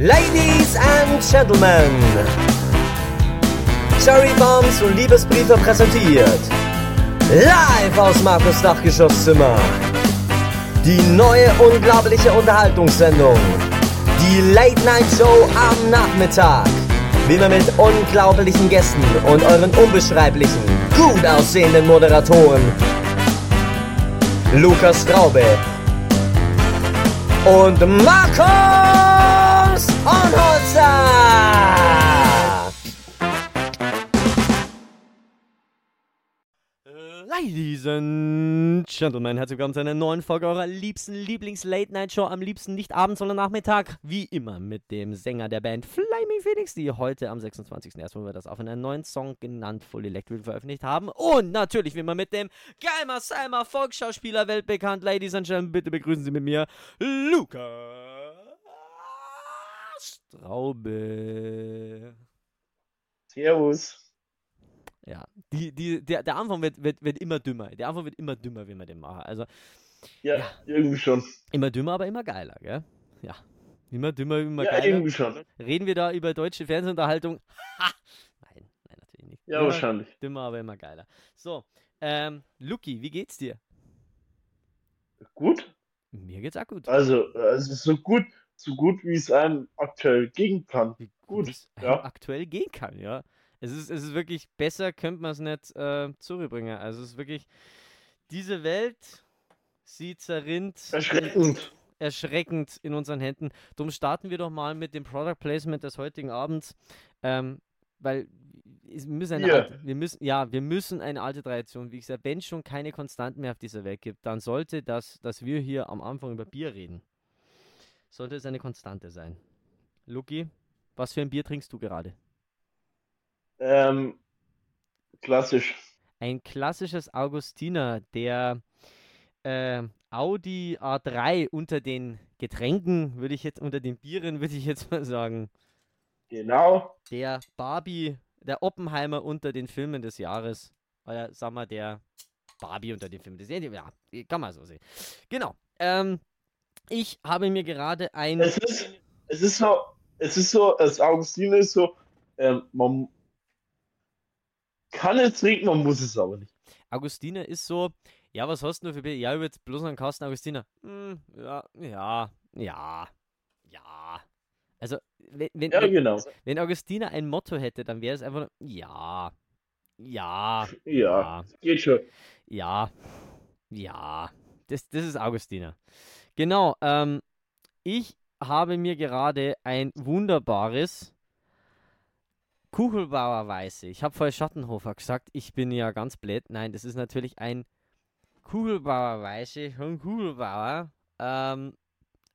Ladies and Gentlemen, Cherry Bombs und Liebesbriefe präsentiert. Live aus Markus Dachgeschosszimmer. Die neue unglaubliche Unterhaltungssendung. Die Late Night Show am Nachmittag. Wie man mit unglaublichen Gästen und euren unbeschreiblichen, gut aussehenden Moderatoren Lukas Straube und Markus Onholzer. Ladies and Gentlemen, herzlich willkommen zu einer neuen Folge eurer liebsten Lieblings-Late-Night-Show. Am liebsten nicht abends, sondern Nachmittag. Wie immer mit dem Sänger der Band Flaming Phoenix, die heute am 26.01., wo wir das auf einen neuen Song genannt Full Electric veröffentlicht haben. Und natürlich wie immer mit dem Geimer Salmer Volksschauspieler, weltbekannt. Ladies and Gentlemen, bitte begrüßen Sie mit mir Lukas Straube. Servus. Ja, die, die, der, der Anfang wird, wird, wird immer dümmer. Der Anfang wird immer dümmer, wenn wir den machen. Also Ja, Ja. irgendwie schon. immer dümmer, aber immer geiler, gell? Ja. Immer dümmer, immer ja, geiler. irgendwie schon. Reden wir da über deutsche Fernsehunterhaltung? Ha! Nein, nein, natürlich nicht. Ja, Immer wahrscheinlich. Dümmer, aber immer geiler. So, ähm, Luki, wie geht's dir? Gut. Mir geht's auch gut. Also, also so gut, so gut wie es einem aktuell gehen kann. Wie gut, es ja. aktuell gehen kann, ja. Es ist, es ist wirklich besser, könnte man es nicht äh, zurückbringen. Also es ist wirklich, diese Welt, sie zerrinnt. Erschreckend. erschreckend in unseren Händen. Darum starten wir doch mal mit dem Product Placement des heutigen Abends, ähm, weil es müssen eine Bier. alte, wir müssen, ja, wir müssen eine alte Tradition, wie ich sage, wenn es schon keine Konstanten mehr auf dieser Welt gibt, dann sollte das, dass wir hier am Anfang über Bier reden, sollte es eine Konstante sein. Luki, was für ein Bier trinkst du gerade? Ähm, klassisch. Ein klassisches Augustiner, der äh, Audi A3 unter den Getränken, würde ich jetzt, unter den Bieren, würde ich jetzt mal sagen. Genau. der Barbie, der Oppenheimer unter den Filmen des Jahres. Oder sagen wir, der Barbie unter den Filmen des Jahres. Ja, kann man so sehen. Genau. Ähm, ich habe mir gerade ein. Es ist, es ist so, es ist so, das Augustine ist so, ähm, man kann es trinken, man muss es aber nicht. Augustiner ist so. Ja, was hast du für Bier? Ja, ich würde bloß einen Kasten Augustiner. Hm, ja, ja, ja, ja. Also, wenn, wenn, Ja, genau. wenn Augustiner ein Motto hätte, dann wäre es einfach nur, ja, ja, Ja, ja. geht schon. Ja, ja, das, das ist Augustiner. Genau, ähm, ich habe mir gerade ein wunderbares Kuchelbauer Weiße. Ich habe vorher Schattenhofer gesagt, ich bin ja ganz blöd. Nein, das ist natürlich ein Kugelbauer Weiße von Kugelbauer. Ähm,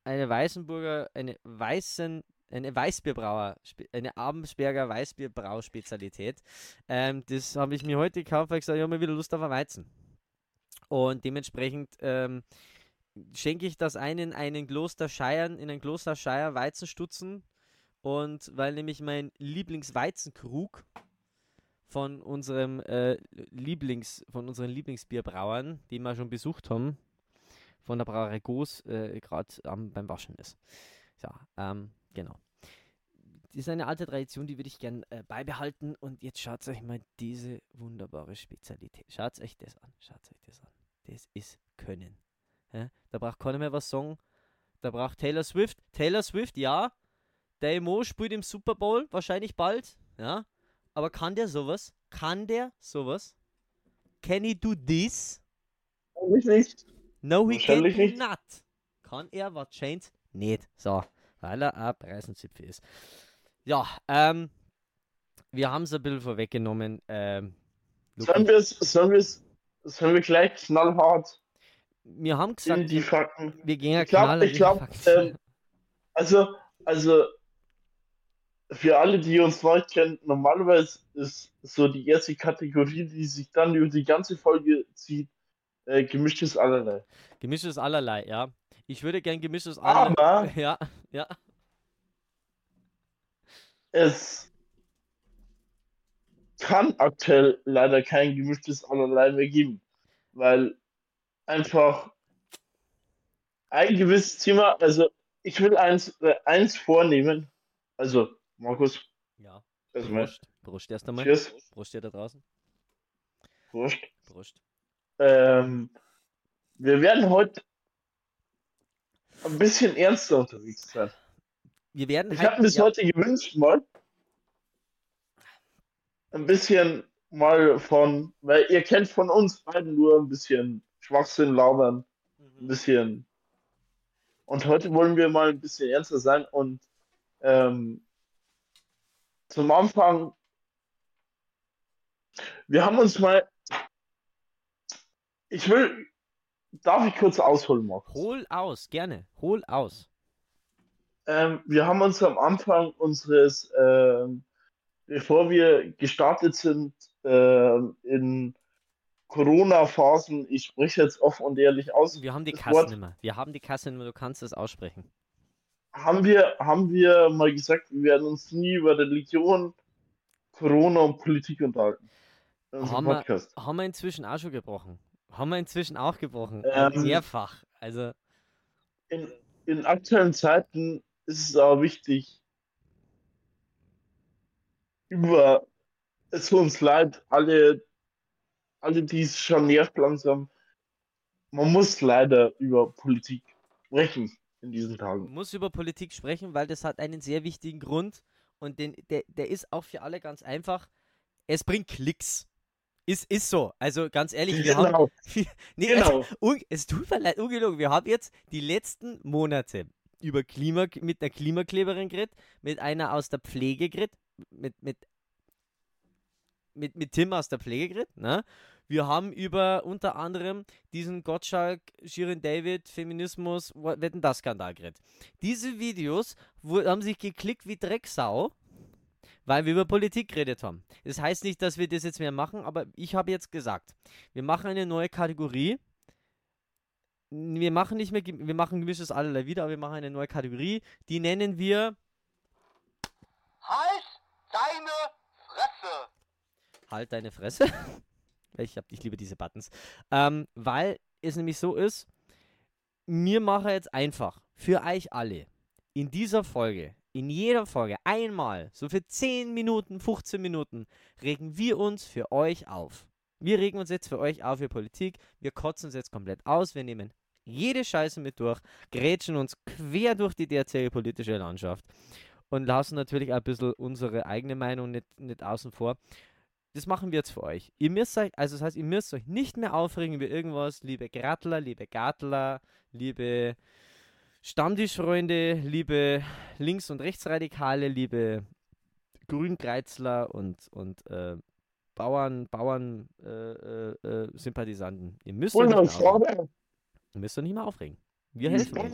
eine Weißenburger, eine Weißen, eine Weißbierbrauer, eine Abensberger Weißbierbrau-Spezialität. Ähm, das habe ich mir heute gekauft, weil ich gesagt habe, ich habe mal wieder Lust auf ein Weizen. Und dementsprechend ähm, schenke ich das ein in einen Klosterscheiern, in einen Klosterscheier Weizenstutzen. Und weil nämlich mein Lieblingsweizenkrug von unserem äh, Lieblings, von unseren Lieblingsbierbrauern, die wir schon besucht haben, von der Brauerei Goos, äh, gerade beim Waschen ist. Ja, ähm, genau. Das ist eine alte Tradition, die würde ich gern äh, beibehalten. Und jetzt schaut euch mal diese wunderbare Spezialität. Schaut euch das an. Schaut euch das an. Das ist Können. Ja? Da braucht keiner mehr was sagen. Da braucht Taylor Swift. Taylor Swift, ja. Der Mo spielt im Super Bowl, wahrscheinlich bald. Ja. Aber kann der sowas? Kann der sowas? Can he do this? Wahrscheinlich nicht. No, he Wahrscheinlich do nicht. not. Kann er wahrscheinlich nicht. So, weil er ein Preisenzipfel ist. Ja, ähm, wir haben es ein bisschen vorweggenommen. Ähm, Sollen wir es, sollen wir es, sollen wir gleich knallhart wir haben in gesagt, die Fakten? wir gehen ja Ich die glaube, Fakten. ähm, also, also, für alle, die uns neu kennen, normalerweise ist so die erste Kategorie, die sich dann über die ganze Folge zieht, äh, gemischtes Allerlei. Gemischtes allerlei, ja. Ich würde gern gemischtes allerlei. Aber Ja, ja. es kann aktuell leider kein gemischtes Allerlei mehr geben, weil einfach ein gewisses Thema, also ich will eins, äh, eins vornehmen, Also, Markus, Ja. erstmal. Prost. Prost erst einmal. Cheers. Dir da draußen. Prost. Prost. Ähm, wir werden heute ein bisschen ernster unterwegs sein. Wir werden Ich halt- habe mir ja, heute gewünscht, mal ein bisschen mal von, weil ihr kennt von uns beiden nur ein bisschen Schwachsinn labern, ein Mhm. bisschen. Und heute wollen wir mal ein bisschen ernster sein und ähm, zum Anfang, wir haben uns mal, ich will, darf ich kurz ausholen, Markus? Hol aus, gerne. Hol aus. Ähm, wir haben uns am Anfang unseres, ähm, bevor wir gestartet sind, ähm, in Corona-Phasen, ich spreche jetzt offen und ehrlich aus, Wir haben die das Kassen Wort- immer. Wir haben die Kassen immer, du kannst es aussprechen. haben wir, haben wir mal gesagt, wir werden uns nie über Religion, Corona und Politik unterhalten. Haben wir-. Haben wir inzwischen auch schon gebrochen. Haben wir inzwischen auch gebrochen. Ähm, Mehrfach. Also, In, in aktuellen Zeiten ist es aber wichtig, über, es tut uns leid, alle, alle, die es schon nervt langsam, man muss leider über Politik sprechen in diesen Tagen. muss über Politik sprechen, weil das hat einen sehr wichtigen Grund und den, der, der ist auch für alle ganz einfach. Es bringt Klicks. Ist, ist so. Also ganz ehrlich, wir haben. Genau, Nee, genau. also, es tut mir leid, ungelogen. Wir haben jetzt die letzten Monate über Klima, mit einer Klimakleberin geredet, mit einer aus der Pflege geredet, mit, mit, mit, mit Tim aus der Pflege geredet, ne? Wir haben über unter anderem diesen Gottschalk, Shirin David, Feminismus, Wetten das Skandal geredet. Diese Videos haben sich geklickt wie Drecksau, weil wir über Politik geredet haben. Das heißt nicht, dass wir das jetzt mehr machen, aber ich habe jetzt gesagt, wir machen eine neue Kategorie. Wir machen nicht mehr, wir machen gewisses allerlei wieder, aber wir machen eine neue Kategorie. Die nennen wir Halt deine Fresse! Halt deine Fresse. ich, hab, ich liebe diese Buttons. Ähm, weil es nämlich so ist, mir mache jetzt einfach für euch alle in dieser Folge, in jeder Folge einmal, so für 10 Minuten, 15 Minuten, regen wir uns für euch auf. Wir regen uns jetzt für euch auf für Politik. Wir kotzen uns jetzt komplett aus. Wir nehmen jede Scheiße mit durch, grätschen uns quer durch die derzeitige politische Landschaft und lassen natürlich ein bisschen unsere eigene Meinung nicht, nicht außen vor. Das machen wir jetzt für euch. Ihr müsst euch, also das heißt, ihr müsst euch nicht mehr aufregen über irgendwas, liebe Grattler, liebe Gartler, liebe Stammtischfreunde, liebe Links- und Rechtsradikale, liebe Grünkreuzler und, und äh, Bauern, Bauern, äh, äh, äh, Sympathisanten. Ihr müsst, euch nicht mehr aufregen. Ihr müsst euch nicht mehr aufregen. Wir helfen euch.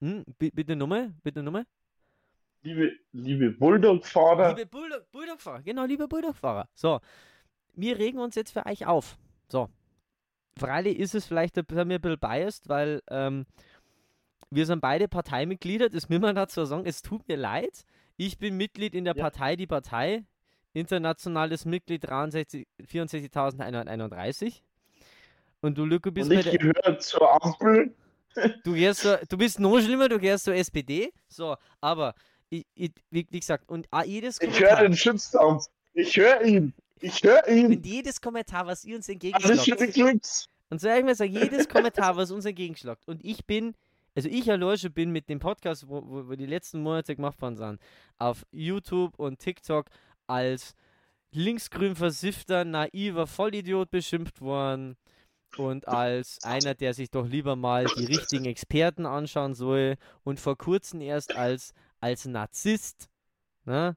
Hm, bi- bitte Nummer, bitte Nummer. Liebe, liebe Bulldog-Vater, Liebe Bulldog, Bulldog-Fahrer, genau, liebe Bulldog-Fahrer. So, wir regen uns jetzt für euch auf. So, freilich ist es vielleicht ein bisschen, ein bisschen biased, weil ähm, wir sind beide Parteimitglieder, das müssen wir dazu sagen, es tut mir leid. Ich bin Mitglied in der Ja. Partei Die Partei, internationales Mitglied 63 64.131. Und du, Lücke, bist und ich der, gehöre zur Ampel. Du gehst so, du bist noch schlimmer, du gehst zur SPD. So, aber ich, ich, wie, gesagt, und ah, jedes Ich höre Kommentar, den Shitstorm. Ich höre ihn. Ich höre ihn. und jedes Kommentar, was ihr uns entgegenschlagt, und sag ich mal, sag jedes Kommentar, was uns entgegenschlagt, und ich bin, also ich Aloysius bin mit dem Podcast, wo, wo, wo die letzten Monate gemacht worden sind, auf YouTube und TikTok als linksgrün versiffter, naiver Vollidiot beschimpft worden und als einer, der sich doch lieber mal die richtigen Experten anschauen soll und vor kurzem erst als, als Narzisst. Ne?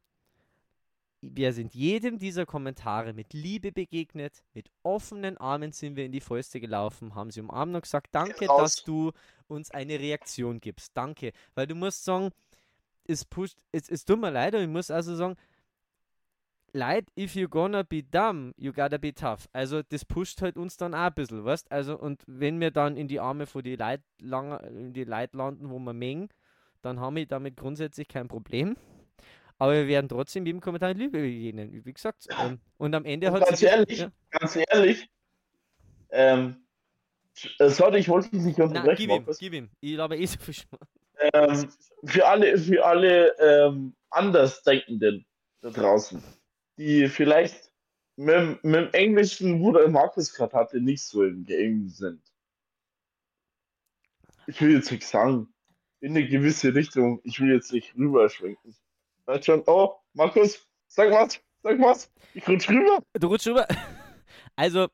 Wir sind jedem dieser Kommentare mit Liebe begegnet, mit offenen Armen sind wir in die Fäuste gelaufen, haben sie umarmt und gesagt, danke, dass du uns eine Reaktion gibst. Danke. Weil du musst sagen, es pusht, es, es tut mir leid, und ich muss also sagen, Leid, if you gonna be dumb, you gotta be tough. Also das pusht halt uns dann auch ein bisschen, weißt? Also und wenn wir dann in die Arme von die Leid lang, in die Leid landen, wo wir mengen, dann haben wir damit grundsätzlich kein Problem. Aber wir werden trotzdem jedem Kommentar Liebe begegnen, wie gesagt. Ähm, und am Ende Und hat ganz sich- ehrlich, ja. ganz ehrlich, ähm, äh, sorry, ich wollte dich nicht unterbrechen, gib ihm, gib ihm. Ich glaube eh so viel ähm, für alle, für alle ähm, Andersdenkenden da draußen, die vielleicht mit, mit dem Englischen, wo der Markus gerade hatte, nicht so im Game sind. Ich will jetzt nicht sagen, in eine gewisse Richtung, ich will jetzt nicht rüberschwenken. Schon, oh, Markus, sag was, sag was, ich rutsch rüber, Du rutschst rüber. Also,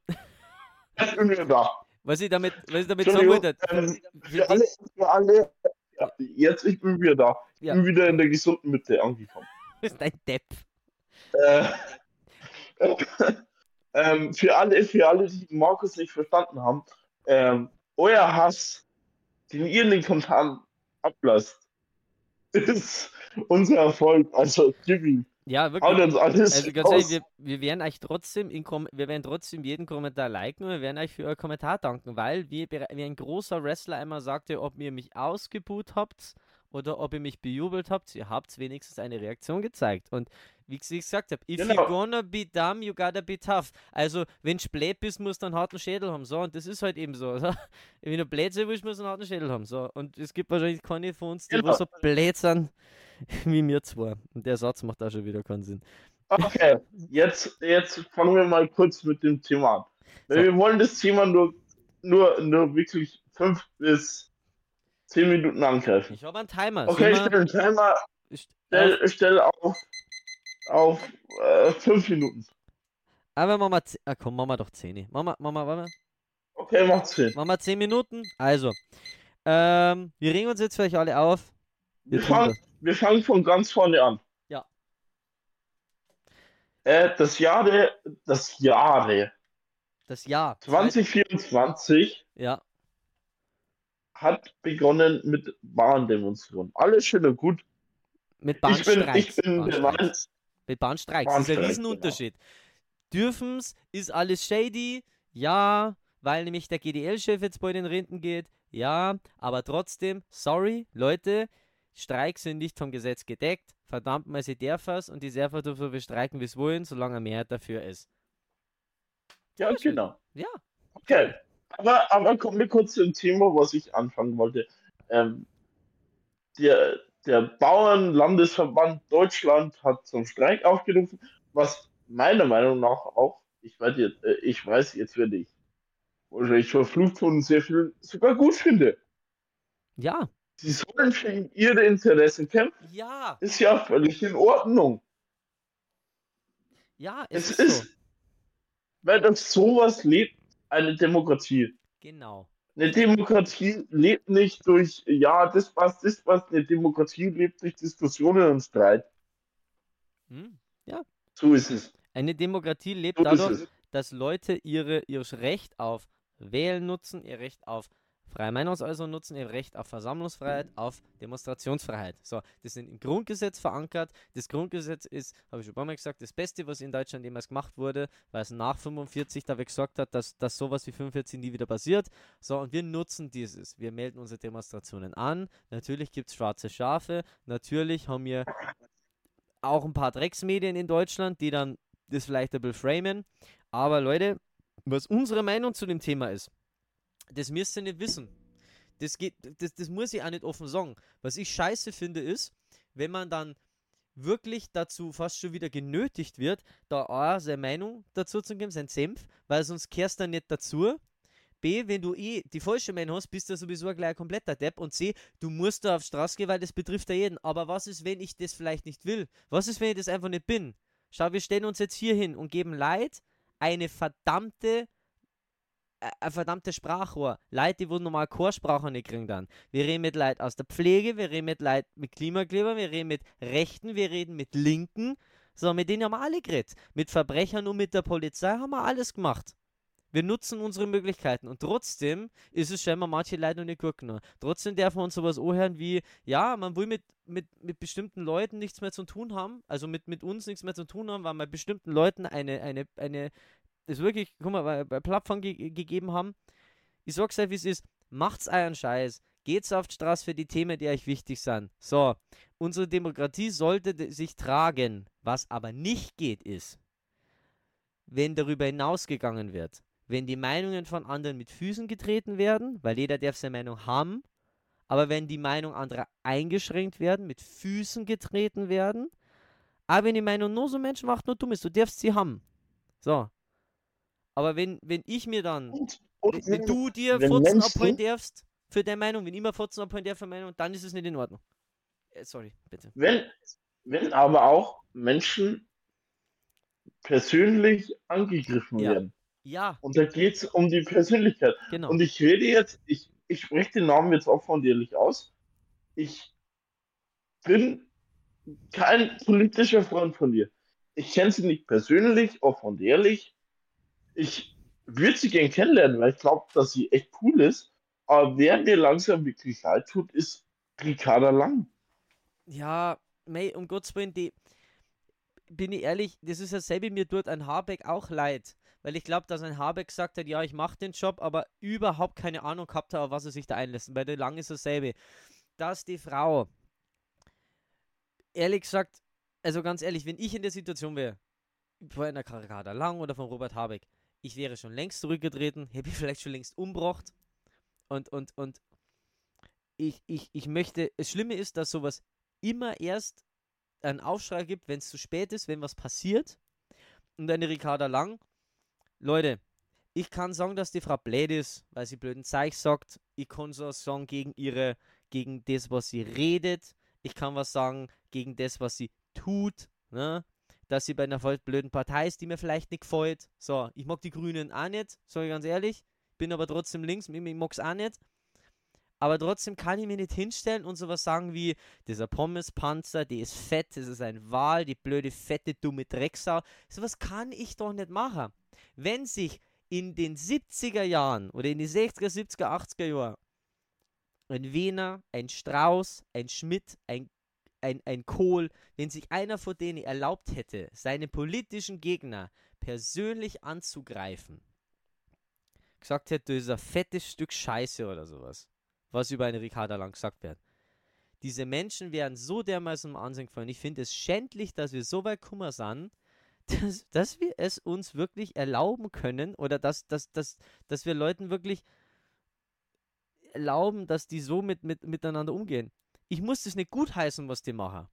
ich bin wieder da. was ich damit, was ich damit sagen wollte, ähm, für für alle, für alle, ja, jetzt, ich bin wieder da. Ich Ja. bin wieder in der gesunden Mitte angekommen. ist ein Depp. Äh, ähm, für alle, für alle, die Markus nicht verstanden haben, ähm, euer Hass, den ihr in den Kommentaren ablasst, ist unser Erfolg. Also gib ihm. Ja, Haut wirklich. uns alles Also ganz raus. ehrlich, wir, wir werden euch trotzdem in Kom wir werden trotzdem jeden Kommentar liken und wir werden euch für euer Kommentar danken, weil wie, wie ein großer Wrestler einmal sagte, ob ihr mich ausgebuht habt oder ob ihr mich bejubelt habt, ihr habt wenigstens eine Reaktion gezeigt. Und wie ich gesagt habe, if Genau. you're gonna be dumb, you gotta be tough. Also, wenn du blöd bist, musst du einen harten Schädel haben. So, und das ist halt eben so. So. Wenn du blöd sein willst, musst du einen harten Schädel haben. So, und es gibt wahrscheinlich keine von uns, die Genau. so blöd sind wie mir zwei. Und der Satz macht auch schon wieder keinen Sinn. Okay, jetzt, jetzt fangen wir mal kurz mit dem Thema an. So. Wir wollen das Thema nur, nur, nur wirklich fünf bis zehn Minuten angreifen. Ich habe einen Timer. Okay, ich stelle einen Timer, wir- ist- stell, auf, auf äh, fünf Minuten. Aber machen wir, ze- ah, komm, machen wir doch 10. Machen wir, machen wir, warte mal. Okay, Sinn. machen wir 10 Minuten. Also, ähm, wir regen uns jetzt für euch alle auf. Wir tun fangen, wir fangen von ganz vorne an. Ja. Äh, das Jahre, das Jahre Das Jahr. 2024 Ja, hat begonnen mit Bahndemonstrationen. Alles schön und gut. mit Ich bin, Bahnstreiks. ich bin der Meinung, Bahnstreiks. Mit Bahnstreiks. Das ist ein Riesenunterschied. Dürfen's, ist alles shady? Ja, weil nämlich der GDL-Chef jetzt bald in Renten geht. Ja, aber trotzdem, sorry, Leute, Streiks sind nicht vom Gesetz gedeckt. Verdammt mal, sie dürfen und die Server dürfen wir streiken, wie es wollen, solange eine Mehrheit dafür ist. ja, genau. Ja. Okay. Aber, aber kommen wir kurz zum Thema, was ich anfangen wollte. Ähm, der, der Bauernlandesverband Deutschland hat zum Streik aufgerufen, was meiner Meinung nach auch, ich weiß jetzt, äh, ich weiß, jetzt werde ich wahrscheinlich verflucht von sehr vielen sogar gut finde. Ja. Sie sollen für ihre Interessen kämpfen. Ja. Ist ja völlig in Ordnung. Ja, es, Es ist, ist, so. weil das sowas lebt eine Demokratie. Genau. Eine Demokratie lebt nicht durch, ja, das passt, das passt. Eine Demokratie lebt durch Diskussionen und Streit. Hm? So ist es. Eine Demokratie lebt So dadurch, dass Leute ihre, ihr Recht auf Wählen nutzen, ihr Recht auf freie Meinungsäußerung nutzen, ihr Recht auf Versammlungsfreiheit, auf Demonstrationsfreiheit. So, das sind im Grundgesetz verankert. Das Grundgesetz ist, habe ich schon ein paar Mal gesagt, das Beste, was in Deutschland jemals gemacht wurde, weil es nach 45 dafür gesorgt hat, dass, dass sowas wie 45 nie wieder passiert. So, und wir nutzen dieses. Wir melden unsere Demonstrationen an. Natürlich gibt es schwarze Schafe. Natürlich haben wir auch ein paar Drecksmedien in Deutschland, die dann das vielleicht ein bisschen framen. Aber Leute, was unsere Meinung zu dem Thema ist, das müsst ihr nicht wissen. Das, geht, das, das muss ich auch nicht offen sagen. Was ich scheiße finde, ist, wenn man dann wirklich dazu fast schon wieder genötigt wird, da A, seine Meinung dazu zu geben, sein Senf, weil sonst kehrst du nicht dazu. B, wenn du eh die falsche Meinung hast, bist du sowieso gleich ein kompletter Depp. Und C, du musst da auf Straße gehen, weil das betrifft ja jeden. Aber was ist, wenn ich das vielleicht nicht will? Was ist, wenn ich das einfach nicht bin? Schau, wir stellen uns jetzt hier hin und geben Leid eine verdammte, ein verdammte Sprachrohr. Leute, die wo normal Chorsprache nicht kriegen dann. Wir reden mit Leuten aus der Pflege, wir reden mit Leuten mit Klimakleber, wir reden mit Rechten, wir reden mit Linken. So, mit denen haben wir alle geredet. Mit Verbrechern und mit der Polizei haben wir alles gemacht. Wir nutzen unsere Möglichkeiten und trotzdem ist es scheinbar manche Leute noch nicht gut genug. Trotzdem darf man uns sowas anhören wie, ja, man will mit, mit, mit bestimmten Leuten nichts mehr zu tun haben, also mit, mit uns nichts mehr zu tun haben, weil wir bestimmten Leuten eine, eine, eine, das wirklich, guck mal, bei, Plattform ge gegeben haben. Ich sag's euch, wie es ist, macht's euren Scheiß, geht's auf die Straße für die Themen, die euch wichtig sind. So, unsere Demokratie sollte sich tragen. Was aber nicht geht, ist, wenn darüber hinausgegangen wird, wenn die Meinungen von anderen mit Füßen getreten werden, weil jeder darf seine Meinung haben, aber wenn die Meinung anderer eingeschränkt werden, mit Füßen getreten werden, aber wenn die Meinung nur so Menschen macht, nur dumm ist, du darfst sie haben. So. Aber wenn, wenn ich mir dann, Und, wenn, und wenn du dir wenn 14 Menschen- abholen darfst für deine Meinung, wenn ich mir 14 abholen darf für meine Meinung, dann ist es nicht in Ordnung. Äh, sorry, bitte. wenn, wenn aber auch Menschen persönlich angegriffen Ja. werden. Ja, Und da geht es um die Persönlichkeit. genau. Und ich rede jetzt, ich, ich spreche den Namen jetzt offen und ehrlich aus. Ich bin kein politischer Freund von dir. Ich kenne sie nicht persönlich, offen und ehrlich. Ich würde sie gern kennenlernen, weil ich glaube, dass sie echt cool ist. Aber wer mir langsam wirklich leid tut, ist Ricarda Lang. Ja, mei, um Gottes Willen, die, bin ich ehrlich, das ist dasselbe, mir tut ein Habeck auch leid. Weil ich glaube, dass ein Habeck gesagt hat, ja, ich mache den Job, aber überhaupt keine Ahnung gehabt hat, auf was er sich da einlässt. Bei der Lang ist dasselbe. Dass die Frau, ehrlich gesagt, also ganz ehrlich, wenn ich in der Situation wäre, vor einer Karikade Lang oder von Robert Habeck, ich wäre schon längst zurückgetreten, hätte ich vielleicht schon längst umgebracht. Und, und, und ich, ich, ich möchte, das Schlimme ist, dass sowas immer erst einen Aufschrei gibt, wenn es zu spät ist, wenn was passiert. Und eine Ricarda Lang, Leute, ich kann sagen, dass die Frau blöd ist, weil sie blöden Zeug sagt. Ich kann so sagen gegen ihre, gegen das, was sie redet. Ich kann was sagen gegen das, was sie tut. Ne? Dass sie bei einer voll blöden Partei ist, die mir vielleicht nicht gefällt. So, ich mag die Grünen auch nicht, sage ich ganz ehrlich. Bin aber trotzdem links, ich mag es auch nicht. Aber trotzdem kann ich mir nicht hinstellen und sowas sagen wie, dieser Pommespanzer, die ist fett, das ist ein Wal, die blöde, fette, dumme Drecksau. Sowas kann ich doch nicht machen. Wenn sich in den 70er Jahren oder in die 60er, 70er, 80er Jahren ein Wiener, ein Strauß, ein Schmidt, ein, ein, ein Kohl, wenn sich einer von denen erlaubt hätte, seine politischen Gegner persönlich anzugreifen, gesagt hätte, du ist ein fettes Stück Scheiße oder sowas, was über eine Ricarda Lang gesagt wird. Diese Menschen wären so dermaßen im Ansehen gefallen. Ich finde es schändlich, dass wir so weit kummer sind, dass, dass wir es uns wirklich erlauben können oder dass, dass, dass, dass wir Leuten wirklich erlauben, dass die so mit, mit, miteinander umgehen. Ich muss das nicht gutheißen, was die machen.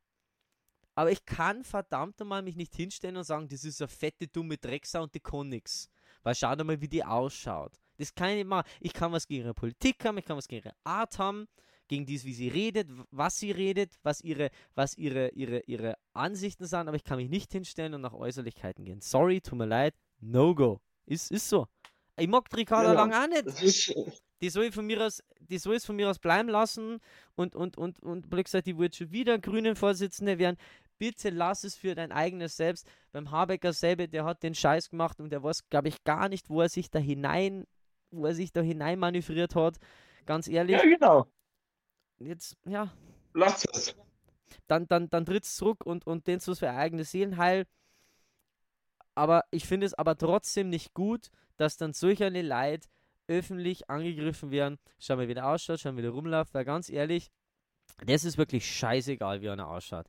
Aber ich kann verdammt mal mich nicht hinstellen und sagen, das ist eine fette, dumme Drecksau und die kann nix. Weil schau dir mal, wie die ausschaut. Das kann ich nicht machen. Ich kann was gegen ihre Politik haben, ich kann was gegen ihre Art haben, gegen dies, wie sie redet, was sie redet, was ihre, was ihre, ihre, ihre Ansichten sind, aber ich kann mich nicht hinstellen und nach Äußerlichkeiten gehen. Sorry, tut mir leid, no go. Ist, ist so. Ich mag Ricarda Genau. Lang auch nicht Das ist, die soll von mir aus, die soll es von mir aus bleiben lassen und und und und blöd gesagt, die wird schon wieder grünen Vorsitzende werden. Bitte lass es für dein eigenes Selbst. Beim Habecker selber, der hat den Scheiß gemacht und der weiß, glaube ich, gar nicht, wo er sich da hinein, wo er sich da hinein manövriert hat. Ganz ehrlich, ja, genau. jetzt, ja, Lass es. dann, dann, dann tritt es zurück und, und den so für eigene Seelenheil. Aber ich finde es aber trotzdem nicht gut, dass dann solch eine Leid öffentlich angegriffen werden. Schauen wir, wie der ausschaut, schauen, wie der rumläuft, weil ganz ehrlich, das ist wirklich scheißegal, wie einer ausschaut.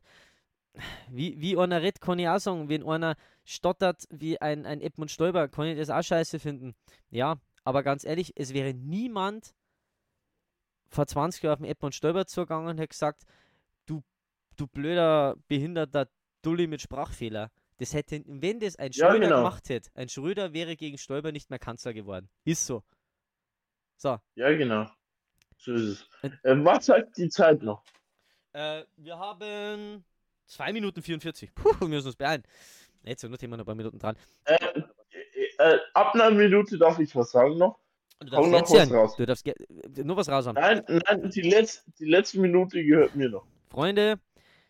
Wie, wie einer redet, kann ich auch sagen, wenn einer stottert wie ein, ein Edmund Stoiber, kann ich das auch scheiße finden. Ja, aber ganz ehrlich, es wäre niemand vor 20 Jahren auf den Edmund Stoiber zugegangen und hätte gesagt, du blöder, behinderter Dulli mit Sprachfehler. Das hätte, wenn das ein Ja, Schröder genau. gemacht hätte, ein Schröder wäre gegen Stoiber nicht mehr Kanzler geworden. Ist so. So, Ja, genau. So ist es. Äh, was sagt die Zeit noch? äh, wir haben 2 Minuten 44. Puh, wir müssen uns beeilen. Jetzt sind nur Thema noch ein paar Minuten dran. Äh, äh, äh, ab einer Minute darf ich was sagen noch. Du darfst noch jetzt was raus. Du darfst äh, nur was raus haben. Nein, nein, die, Letz-, die letzte Minute gehört mir noch. Freunde,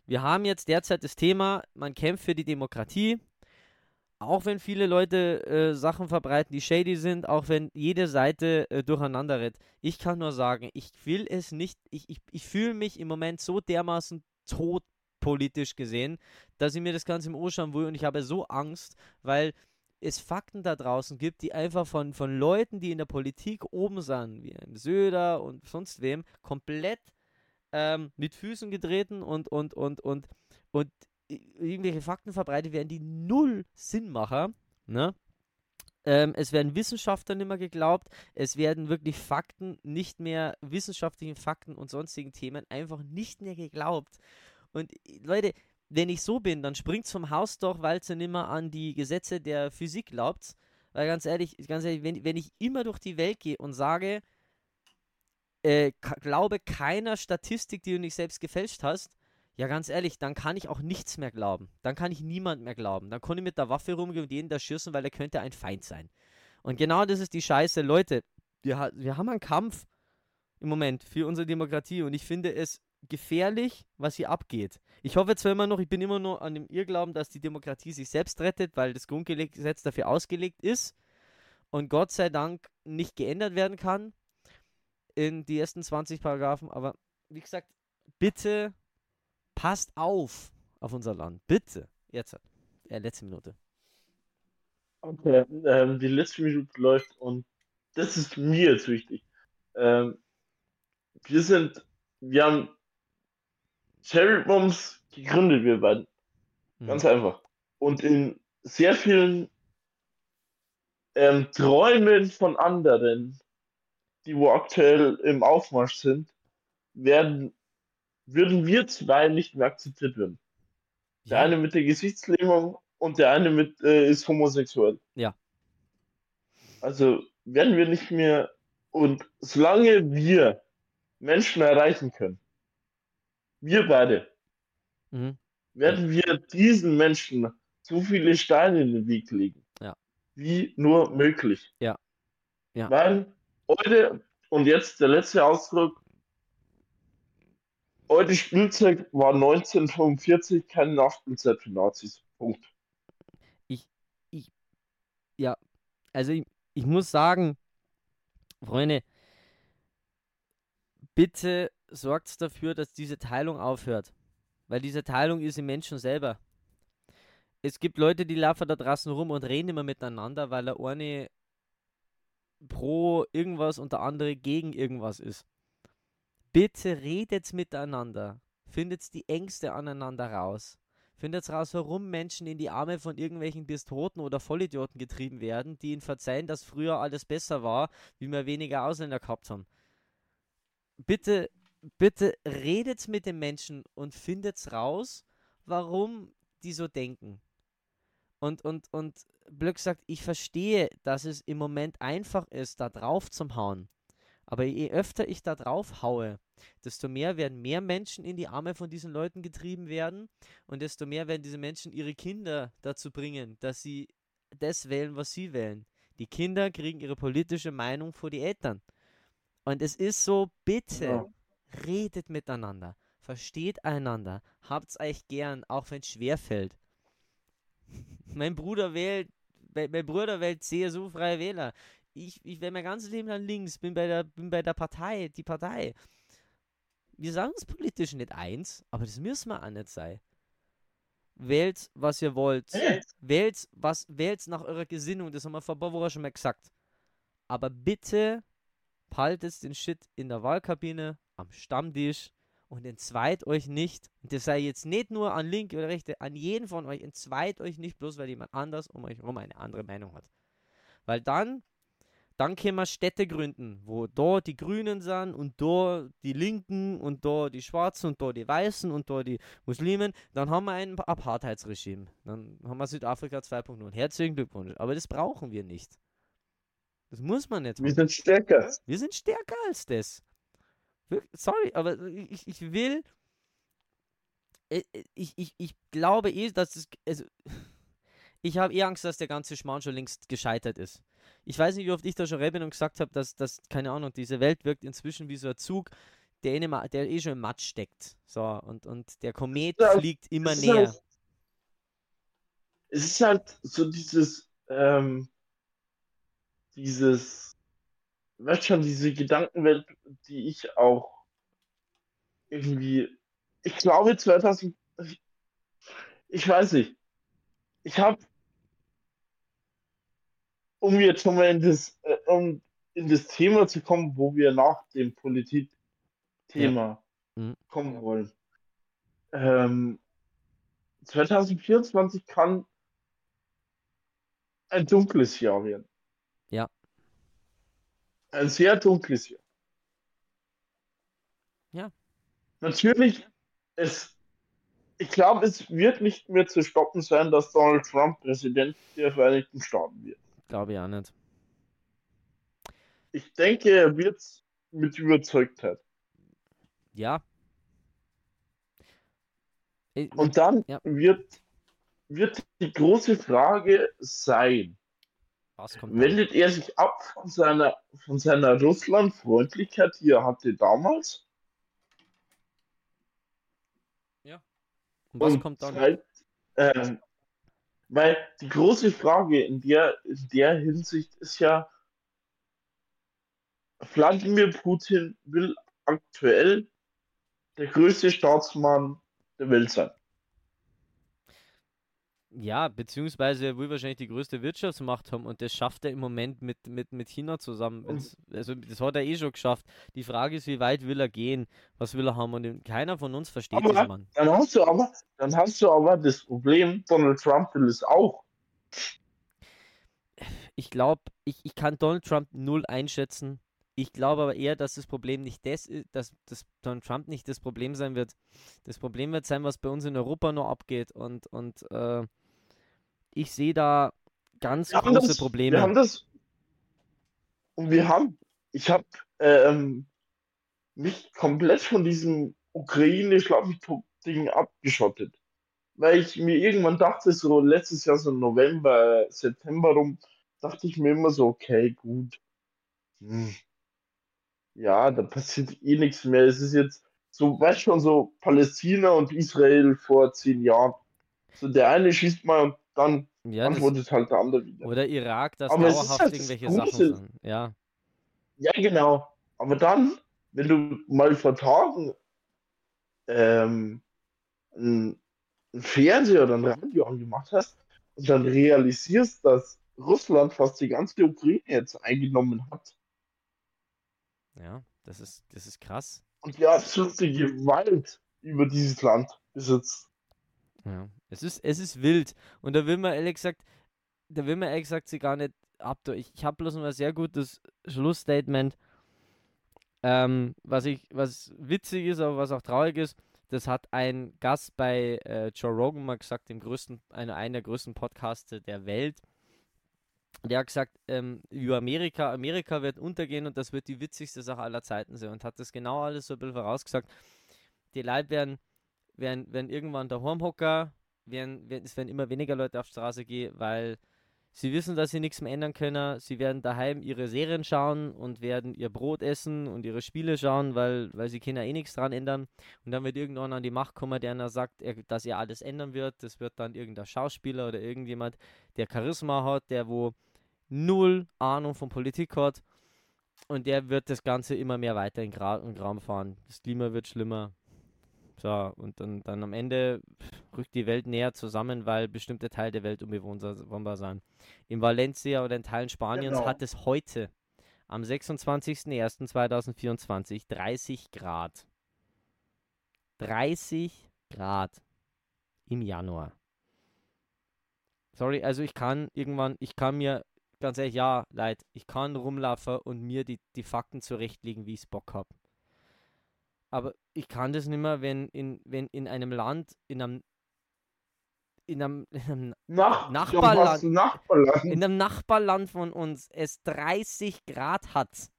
wir haben jetzt derzeit das Thema, man kämpft für die Demokratie. Auch wenn viele Leute äh, Sachen verbreiten, die shady sind, auch wenn jede Seite äh, durcheinander redet. Ich kann nur sagen, ich will es nicht, ich, ich, ich fühle mich im Moment so dermaßen tot politisch gesehen, dass ich mir das Ganze im Ohr schauen will und ich habe so Angst, weil es Fakten da draußen gibt, die einfach von, von Leuten, die in der Politik oben sind, wie einem Söder und sonst wem, komplett ähm, mit Füßen getreten und, und, und, und, und irgendwelche Fakten verbreitet werden, die null Sinn machen. Ne? Ähm, es werden Wissenschaftler nicht mehr geglaubt. Es werden wirklich Fakten, nicht mehr wissenschaftlichen Fakten und sonstigen Themen einfach nicht mehr geglaubt. Und äh, Leute, wenn ich so bin, dann springt's vom Haus doch, weil ihr nicht mehr an die Gesetze der Physik glaubt. Weil ganz ehrlich, ganz ehrlich, wenn, wenn ich immer durch die Welt gehe und sage, äh, glaube keiner Statistik, die du nicht selbst gefälscht hast, ja, ganz ehrlich, dann kann ich auch nichts mehr glauben. Dann kann ich niemand mehr glauben. Dann kann ich mit der Waffe rumgehen und jeden da schießen, weil er könnte ein Feind sein. Und genau das ist die Scheiße. Leute, wir, wir haben einen Kampf im Moment für unsere Demokratie und ich finde es gefährlich, was hier abgeht. Ich hoffe zwar immer noch, ich bin immer nur an dem Irrglauben, dass die Demokratie sich selbst rettet, weil das Grundgesetz dafür ausgelegt ist und Gott sei Dank nicht geändert werden kann in die ersten 20 Paragraphen. Aber wie gesagt, bitte passt auf auf unser Land. Bitte. Jetzt. Ja, letzte Minute. Okay, ähm, die letzte Minute läuft und das ist mir jetzt wichtig. Ähm, wir sind, wir haben Cherry Bombs gegründet, wir beiden. Mhm. Ganz einfach. Und in sehr vielen ähm, Träumen von anderen, die wo aktuell im Aufmarsch sind, werden, würden wir zwei nicht mehr akzeptiert werden. Der Ja. eine mit der Gesichtslähmung und der eine mit äh, ist homosexuell. Ja. Also werden wir nicht mehr und solange wir Menschen erreichen können, wir beide, Mhm. werden wir diesen Menschen so viele Steine in den Weg legen, Ja. wie nur möglich. Ja. Ja. Weil heute, und jetzt der letzte Ausdruck, heute Spielzeug war 1945 keine Nachspielzeit für Nazis. Punkt. Also ich, ich muss sagen, Freunde, bitte sorgt dafür, dass diese Teilung aufhört. Weil diese Teilung ist im Menschen selber. Es gibt Leute, die laufen da draußen rum und reden immer miteinander, weil der eine pro irgendwas und der andere gegen irgendwas ist. Bitte redet miteinander. Findet die Ängste aneinander raus. Findet raus, warum Menschen in die Arme von irgendwelchen Despoten oder Vollidioten getrieben werden, die ihnen verzeihen, dass früher alles besser war, wie wir weniger Ausländer gehabt haben. Bitte, bitte redet mit den Menschen und findet raus, warum die so denken. Und, und, und Blöck sagt, ich verstehe, dass es im Moment einfach ist, da drauf zu hauen. Aber je öfter ich da drauf haue, desto mehr werden mehr Menschen in die Arme von diesen Leuten getrieben werden und desto mehr werden diese Menschen ihre Kinder dazu bringen, dass sie das wählen, was sie wählen. Die Kinder kriegen ihre politische Meinung vor die Eltern. Und es ist so, bitte, Ja. redet miteinander, versteht einander, habt's euch gern, auch wenn es schwer fällt. mein Bruder wählt, mein Bruder wählt CSU Freie Wähler. Ich, ich wähle mein ganzes Leben lang links, bin bei der, bin bei der Partei, die Partei. Wir sagen uns politisch nicht eins, aber das müssen wir auch nicht sein. Wählt, was ihr wollt. Wählt, was, wählt nach eurer Gesinnung, das haben wir vor ein paar Wochen schon mal gesagt. Aber bitte haltet den Shit in der Wahlkabine, am Stammtisch und entzweit euch nicht. Und das sei jetzt nicht nur an Linke oder Rechte, an jeden von euch, entzweit euch nicht, bloß weil jemand anders um euch herum eine andere Meinung hat. Weil dann, dann können wir Städte gründen, wo da die Grünen sind und da die Linken und da die Schwarzen und da die Weißen und da die Muslimen. Dann haben wir ein Apartheidsregime. Dann haben wir Südafrika 2.0. Herzlichen Glückwunsch. Aber das brauchen wir nicht. Das muss man nicht. wir sind stärker. Wir sind stärker als das. Sorry, aber ich, ich will. äh, äh, Ich, ich, ich glaube eh, dass es. Also, ich habe eh Angst, dass der ganze Schmarrn schon längst gescheitert ist. Ich weiß nicht, wie oft ich da schon reden und gesagt habe, dass, dass, keine Ahnung, diese Welt wirkt inzwischen wie so ein Zug, der, in dem, der eh schon im Matsch steckt. So, und, und der Komet Ja, fliegt immer ist näher. Halt, es ist halt so dieses, ähm, dieses, weißt schon, diese Gedankenwelt, die ich auch irgendwie, ich glaube 2000, ich, ich weiß nicht, ich habe, um jetzt schon mal in das, äh, um in das Thema zu kommen, wo wir nach dem Politikthema Mhm. kommen wollen. Ähm, 2024 kann ein dunkles Jahr werden. ein sehr dunkles Jahr. Ja. Natürlich, es, ich glaube, es wird nicht mehr zu stoppen sein, dass Donald Trump Präsident der Vereinigten Staaten wird. Glaube ich auch nicht. Ich denke, er wird mit Überzeugtheit. Ja. Und dann Ja. wird, wird die große Frage sein, was kommt wendet er sich ab von seiner, von seiner Russland-Freundlichkeit, die er hatte damals? Und was und kommt dann? zeigt, ähm, weil die große Frage in der, in der Hinsicht ist ja, Wladimir Putin will aktuell der größte Staatsmann der Welt sein. Ja, beziehungsweise er will wahrscheinlich die größte Wirtschaftsmacht haben und das schafft er im Moment mit, mit, mit China zusammen. Also das hat er eh schon geschafft. Die Frage ist, wie weit will er gehen? Was will er haben? Und keiner von uns versteht Aber- das, Mann. Dann hast du aber, dann hast du aber das Problem, Donald Trump will es auch. Ich glaube, ich, ich kann Donald Trump null einschätzen. Ich glaube aber eher, dass das Problem nicht das ist, dass, dass Donald Trump nicht das Problem sein wird. Das Problem wird sein, was bei uns in Europa noch abgeht. Und, und äh, ich sehe da ganz Wir große das, Probleme. Wir haben das. Und wir haben, ich habe ähm, mich komplett von diesem Ukraine-Schlafentuch-Ding abgeschottet. Weil ich mir irgendwann dachte, so letztes Jahr, so November, September rum, dachte ich mir immer so, okay, gut. Hm. Ja, da passiert eh nichts mehr. Es ist jetzt so, weißt schon, so Palästina und Israel vor zehn Jahren. So der eine schießt mal und dann ja, das, antwortet halt der andere wieder. oder Irak, dass Aber es ist dauerhaft halt das irgendwelche Große. Sachen sind. Ja, Ja, genau. Aber dann, wenn du mal vor Tagen ähm, ein, ein Fernseher oder ein Radio angemacht hast und dann realisierst, dass Russland fast die ganze Ukraine jetzt eingenommen hat ja, das ist, das ist krass. und die absolute Gewalt über dieses Land besitzt. Ja. Es ist, es ist wild. Und da will man ehrlich gesagt, da will man ehrlich gesagt sie gar nicht ab. Ich, ich habe bloß noch ein sehr gutes Schlussstatement. Ähm, was ich, was witzig ist, aber was auch traurig ist, das hat ein Gast bei äh, Joe Rogan mal gesagt, dem größten, einer, einer der größten Podcaster der Welt. Der hat gesagt, ähm, über Amerika, Amerika wird untergehen und das wird die witzigste Sache aller Zeiten sein und hat das genau alles so ein bisschen vorausgesagt. Die Leute werden, werden, werden irgendwann daheim hocken, werden, werden, es werden immer weniger Leute auf die Straße gehen, weil sie wissen, dass sie nichts mehr ändern können. Sie werden daheim ihre Serien schauen und werden ihr Brot essen und ihre Spiele schauen, weil, weil sie können ja eh nichts dran ändern. Und dann wird irgendwann an die Macht kommen, der einer sagt, er, dass er alles ändern wird. Das wird dann irgendein Schauspieler oder irgendjemand, der Charisma hat, der wo null Ahnung von Politik hat. Und der wird das Ganze immer mehr weiter in, Gra Graum fahren. Das Klima wird schlimmer. So, und dann, dann am Ende rückt die Welt näher zusammen, weil bestimmte Teile der Welt unbewohnbar sind. In Valencia oder in Teilen Spaniens Genau. hat es heute, am 26.01.2024, 30 Grad. 30 Grad im Januar. Sorry, also ich kann irgendwann, ich kann mir, ganz ehrlich, ja, leid, ich kann rumlaufen und mir die, die Fakten zurechtlegen, wie ich es Bock habe. Aber ich kann das nicht mehr, wenn in, wenn in einem Land, in einem, in einem, in einem, Nach, Nachbarland. Nachbarland. in einem Nachbarland von uns es 30 Grad hat,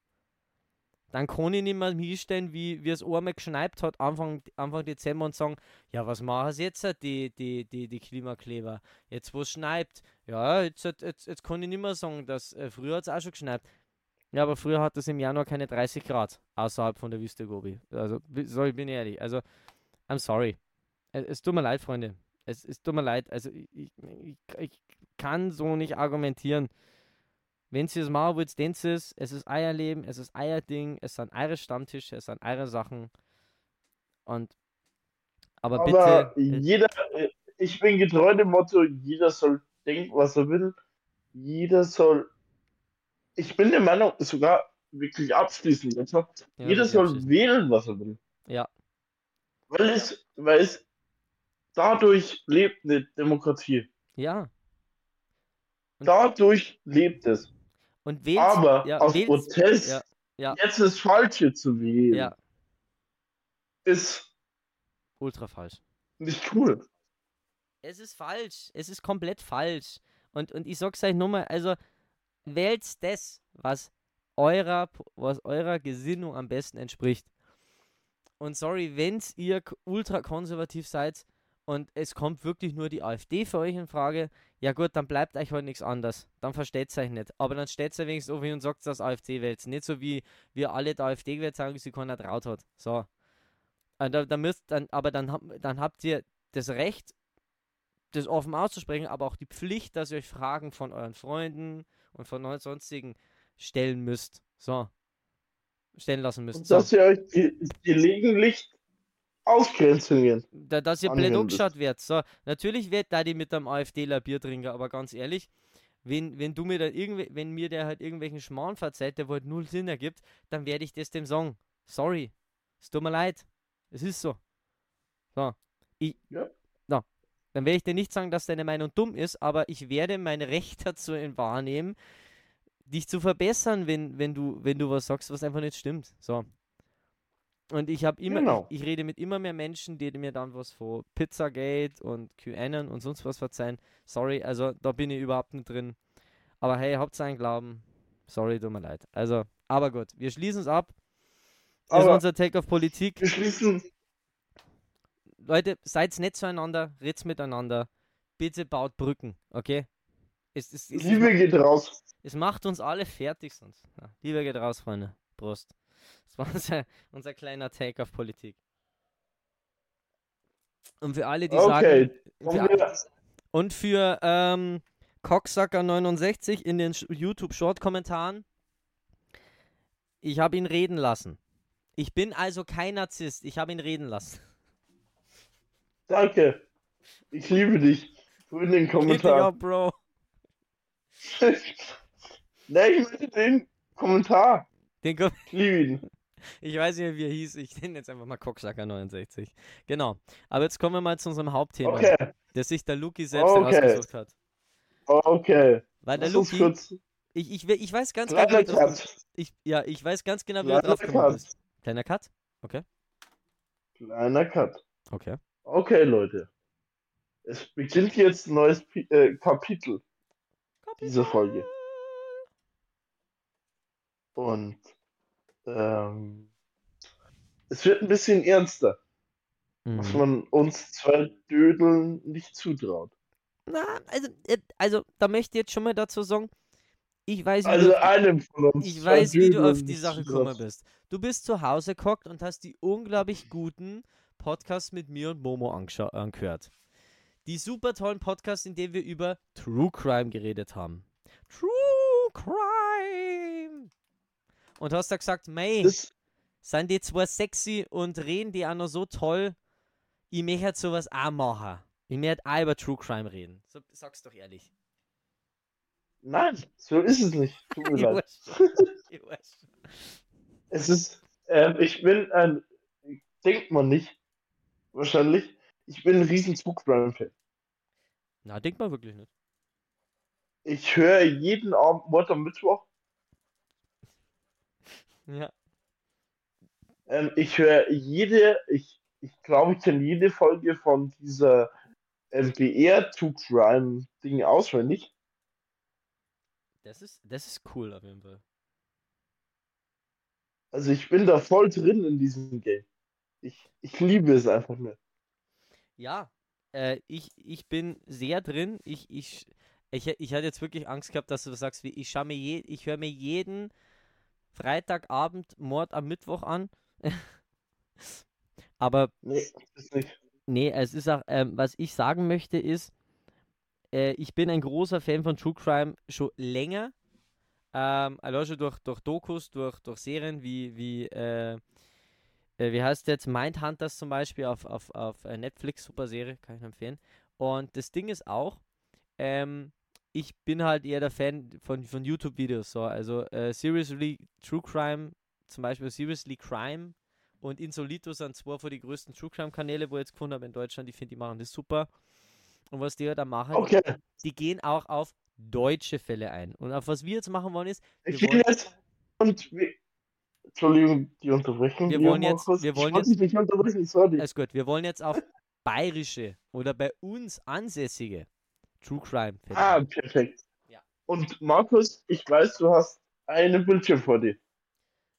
dann kann ich nicht mehr hinstellen, wie, wie es einmal geschneit hat, Anfang, Anfang Dezember und sagen, ja, was machen sie jetzt, die, die, die, die Klimakleber? Jetzt, wo es schneit, ja, jetzt, jetzt, jetzt kann ich nicht mehr sagen, dass äh, früher hat es auch schon geschneit. Ja, aber früher hat es im Januar keine 30 Grad außerhalb von der Wüste Gobi. Also, sorry, bin ich ehrlich. Also, I'm sorry. Es, es tut mir leid, Freunde. Es, es tut mir leid. Also, ich, ich, ich, kann so nicht argumentieren. Wenn sie es machen wollt, dann es. Es ist euer Leben, es ist euer Ding, es sind eure Stammtische, es sind eure Sachen. Und, aber, Aber bitte, äh, jeder, äh, ich bin getreu dem Motto, jeder soll denken, was er will. Jeder soll, ich bin der Meinung, sogar wirklich abschließend, also, ja, jeder soll wählen, was er will. Ja. Weil es, weil es dadurch lebt eine Demokratie. Ja. Und- Dadurch lebt es. Und wählt, Aber ja, aus wählt's- Protest ja. Ja. jetzt das Falsche zu wählen, Ja, ist ultra falsch. nicht cool. Es ist falsch. Es ist komplett falsch. Und, und ich sag's euch nochmal, also wählt das, was eurer, was eurer Gesinnung am besten entspricht. Und sorry, wenn's ihr k- ultra konservativ seid und es kommt wirklich nur die AfD für euch in Frage, ja gut, dann bleibt euch halt nichts anderes. Dann versteht's euch nicht. Aber dann steht's ja wenigstens auf hin und sagt, dass AfD wählt. Nicht so wie wir alle der AfD gewählt sagen, sie keiner traut hat. So. Und da, da müsst dann, aber dann, dann habt ihr das Recht, das offen auszusprechen, aber auch die Pflicht, dass ihr euch Fragen von euren Freunden und von sonstigen stellen müsst. So. Stellen lassen müsst. Und So. dass ihr euch ge gelegentlich Ausgrenzungen. Da, dass ihr blöd angeschaut werdet. So, natürlich wird da die mit einem AfDler Bier trinken, aber ganz ehrlich, wenn, wenn du mir da irgendwie, wenn mir der halt irgendwelchen Schmarrn verzeiht, der wo halt null Sinn ergibt, dann werde ich das dem sagen. Sorry. Es tut mir leid. Es ist so. So. Ich, Ja. Dann werde ich dir nicht sagen, dass deine Meinung dumm ist, aber ich werde mein Recht dazu wahrnehmen, dich zu verbessern, wenn, wenn du, wenn du was sagst, was einfach nicht stimmt. So. Und ich habe immer, Genau. ich, ich rede mit immer mehr Menschen, die mir dann was von Pizzagate und QAnon und sonst was verzeihen. Sorry, also da bin ich überhaupt nicht drin. Aber hey, einen Glauben. Sorry, tut mir leid. Also, aber gut, wir schließen es ab. Das ist Aber unser Take auf Politik. wir schließen, Leute, seid nett zueinander, redet miteinander. Bitte baut Brücken, okay? Es, es, es, Liebe geht raus. es macht uns alle fertig sonst. Ja, Liebe geht raus, Freunde. Prost. Das war unser, unser kleiner Take auf Politik. Und für alle, die Okay, sagen. Für, alle- und für ähm, Cocksucker69 in den YouTube-Short-Kommentaren. Ich habe ihn reden lassen. Ich bin also kein Narzisst. Ich habe ihn reden lassen. Danke. Ich liebe dich. Du in den Kommentaren. Bro. Nein, ich möchte den Kommentar. Den Kom Ich liebe ihn. Ich weiß nicht, wie er hieß. Ich nenne jetzt einfach mal Cocksucker69. Genau. Aber jetzt kommen wir mal zu unserem Hauptthema, Okay, das sich der Luki selbst Okay. herausgesucht hat. okay. Weil der Luki, kurz. ich, ich, ich weiß ganz genau, wie Kleiner du drauf, Cut. ich, ja, ich weiß ganz genau, wie du Kleiner drauf gekommen Cut. bist. Kleiner Cut? Kleiner Cut. Okay. Okay, Leute. Es beginnt jetzt ein neues Pi äh, Kapitel dieser Folge. Und ähm, es wird ein bisschen ernster, was Mhm. man uns zwei Dödeln nicht zutraut. Na, also, äh, also, da möchte ich jetzt schon mal dazu sagen, ich weiß, wie Also du, einem von uns. ich weiß, wie du auf die Sache gekommen bist. Du bist zu Hause gehockt und hast die unglaublich guten Podcasts mit mir und Momo angehört. Die super tollen Podcasts, in denen wir über True Crime geredet haben. True Crime! Und hast da gesagt, mei, Das, sind die zwar sexy und reden die auch noch so toll, ich möchte sowas auch machen. Ich möchte auch über True Crime reden. So, sag's doch ehrlich. nein, so ist es nicht. Tut mir Ich leid. Es ist, ähm, ich bin ein, denkt man nicht, wahrscheinlich, ich bin ein riesen Crime-Fan. Na, denkt man wirklich nicht. Ich höre jeden Abend Mord am Mittwoch. Ja. Ähm, ich höre jede, ich, ich glaube, ich kenne jede Folge von dieser MBR True Crime Ding auswendig. Das ist, das ist cool auf jeden Fall. Also ich bin da voll drin in diesem Game. Ich, ich liebe es einfach nur. Ja, äh, ich, ich bin sehr drin. Ich, ich, ich, ich hatte jetzt wirklich Angst gehabt, dass du sagst, wie ich schaue mir je, ich höre mir jeden Freitagabend Mord am Mittwoch an. Aber Nee, ist nicht. Nee, es ist auch, ähm, was ich sagen möchte, ist, äh, ich bin ein großer Fan von True Crime schon länger. Ähm, allein schon durch, durch Dokus, durch, durch Serien wie, wie, äh, äh, wie heißt jetzt Mindhunters zum Beispiel auf, auf, auf äh, Netflix, super Serie, kann ich empfehlen. Und das Ding ist auch, ähm, ich bin halt eher der Fan von, von YouTube-Videos, so, also äh, Seriously True Crime, zum Beispiel Seriously Crime und Insolito sind zwei von den größten True Crime Kanäle, wo ich jetzt gefunden habe in Deutschland. Ich finde, die machen das super. Und was die halt da machen, Okay, die gehen auch auf deutsche Fälle ein. Und auf was wir jetzt machen wollen ist, ich wir wollen- jetzt und Entschuldigung, die Unterbrechung. Wir wollen jetzt- wir wollen dich nicht unterbrechen, sorry. Alles gut, wir wollen jetzt auf bayerische oder bei uns ansässige True Crime Fälle. Ah, perfekt. Ja. Und Markus, ich weiß, du hast einen Bildschirm vor dir.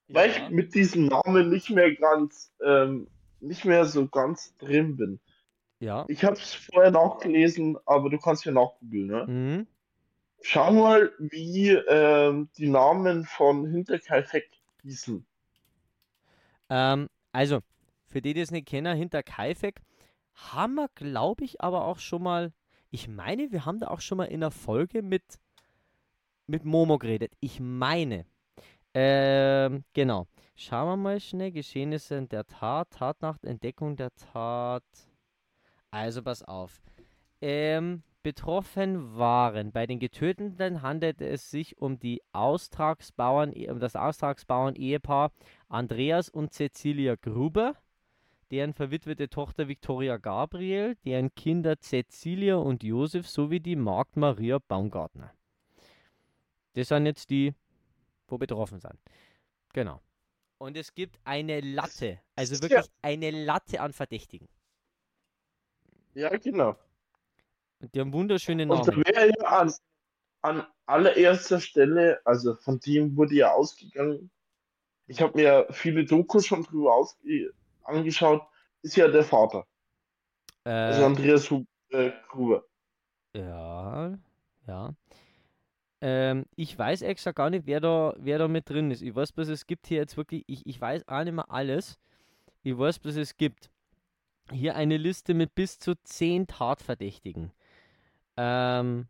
Weil Ja. ich mit diesem Namen nicht mehr ganz, ähm, nicht mehr so ganz drin bin. ja. Ich habe es vorher nachgelesen, aber du kannst ja nachgoogeln, ne? Mhm. Schau mal, wie ähm, die Namen von Hinterkaifeck hießen. Ähm, also, für die, die es nicht kennen, hinter Kaifek haben wir, glaube ich, aber auch schon mal, ich meine, wir haben da auch schon mal in der Folge mit, mit Momo geredet. Ich meine. Ähm, genau. Schauen wir mal schnell. Geschehnisse der Tat, Tatnacht, Entdeckung der Tat. Also, pass auf. Ähm, betroffen waren. Bei den Getöteten handelte es sich um die Austragsbauern, um das Austragsbauern-Ehepaar Andreas und Cecilia Gruber, deren verwitwete Tochter Viktoria Gabriel, deren Kinder Cecilia und Josef sowie die Magd Maria Baumgartner. Das sind jetzt die, wo betroffen sind. Genau. Und es gibt eine Latte, also Ja. wirklich eine Latte an Verdächtigen. Ja, genau. Und die haben wunderschöne Und da Namen. wäre ja an, an allererster Stelle, also von dem wurde ja ausgegangen, ich habe mir viele Dokus schon drüber ausge angeschaut, ist ja der Vater, also Äh, Andreas Hu äh, Gruber. Ja, ja. Ähm, ich weiß extra gar nicht, wer da, wer da mit drin ist. Ich weiß bloß, es gibt hier jetzt wirklich, ich, ich weiß auch nicht mehr alles. Ich weiß bloß, es gibt hier eine Liste mit bis zu zehn Tatverdächtigen. Ähm,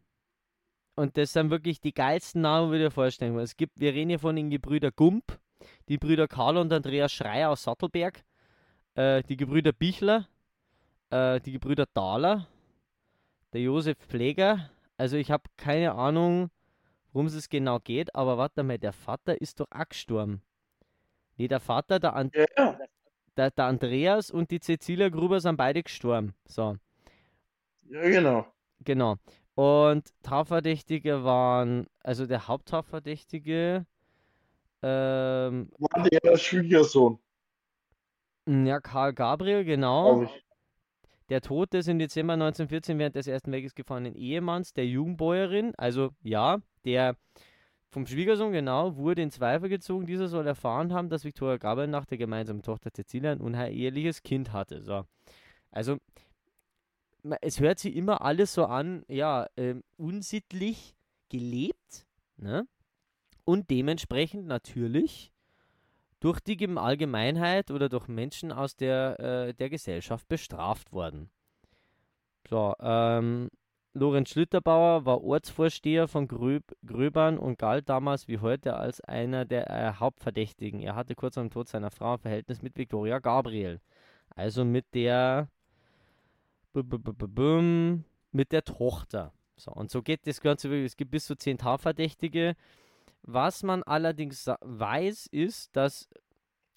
und das sind wirklich die geilsten Namen, die du dir vorstellen kannst. Es gibt, wir reden hier von den Gebrüder Gump, die Brüder Karl und Andreas Schreier aus Sattelberg, äh, die Gebrüder Bichler, äh, die Gebrüder Dahler, der Josef Pfleger. Also ich habe keine Ahnung, worum es genau geht, aber warte mal, der Vater ist doch auch gestorben. Nee, der Vater, der, An Ja, ja, der, der Andreas und die Cecilia Gruber sind beide gestorben. So, ja, genau. Genau. Und Tatverdächtige waren, also der Haupttatverdächtige, ähm, War der Schwiegersohn, ja, Karl Gabriel, genau. Der Tod des im Dezember 1914 während des Ersten Weltkriegs gefallenen Ehemanns der Jugendbäuerin, also ja, der vom Schwiegersohn genau, wurde in Zweifel gezogen. Dieser soll erfahren haben, dass Viktoria Gabriel nach der gemeinsamen Tochter Cecilia ein uneheliches Kind hatte. So. Also, es hört sich immer alles so an, ja, ähm, unsittlich gelebt, ne? Und dementsprechend natürlich durch die Gem- Allgemeinheit oder durch Menschen aus der, äh, der Gesellschaft bestraft worden. So, ähm, Lorenz Schlüterbauer war Ortsvorsteher von Gröb Gröbern und galt damals wie heute als einer der äh, Hauptverdächtigen. Er hatte kurz dem Tod seiner Frau ein Verhältnis mit Viktoria Gabriel. Also mit der mit der Tochter. So, und so geht das Ganze wirklich. Es gibt bis zu zehn Tatverdächtige. Was man allerdings weiß, ist, dass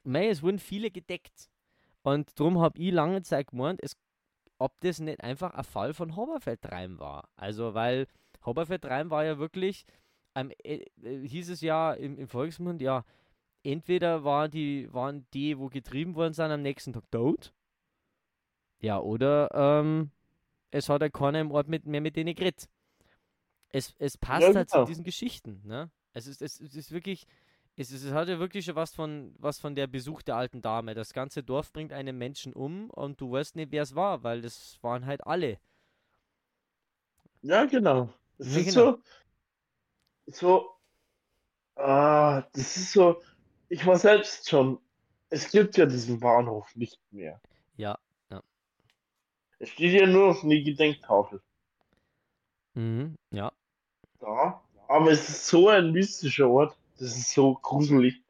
mei, es wurden viele gedeckt. Und darum habe ich lange Zeit gemeint, es, ob das nicht einfach ein Fall von Hoberfeldreim war. Also, weil Hoberfeldreim war ja wirklich, ähm, äh, hieß es ja im, im Volksmund, ja, entweder war die, waren die, wo getrieben worden sind, am nächsten Tag tot. Ja, oder ähm, es hat ja keiner im Ort mit, mehr mit denen geredet. Es, es passt Ja, halt genau. zu diesen Geschichten, ne? Es ist, es, es ist wirklich, es, ist, es hat ja wirklich schon was von, was von der Besuch der alten Dame. Das ganze Dorf bringt einen Menschen um und du weißt nicht, wer es war, weil das waren halt alle. Ja, genau. Das Ja, ist genau. so, so, ah, das ist so, ich war selbst schon, es gibt ja diesen Bahnhof nicht mehr. Ja. Es steht ja nur noch eine Gedenktafel Mhm, ja. da, aber es ist so ein mystischer Ort, das ist so gruselig.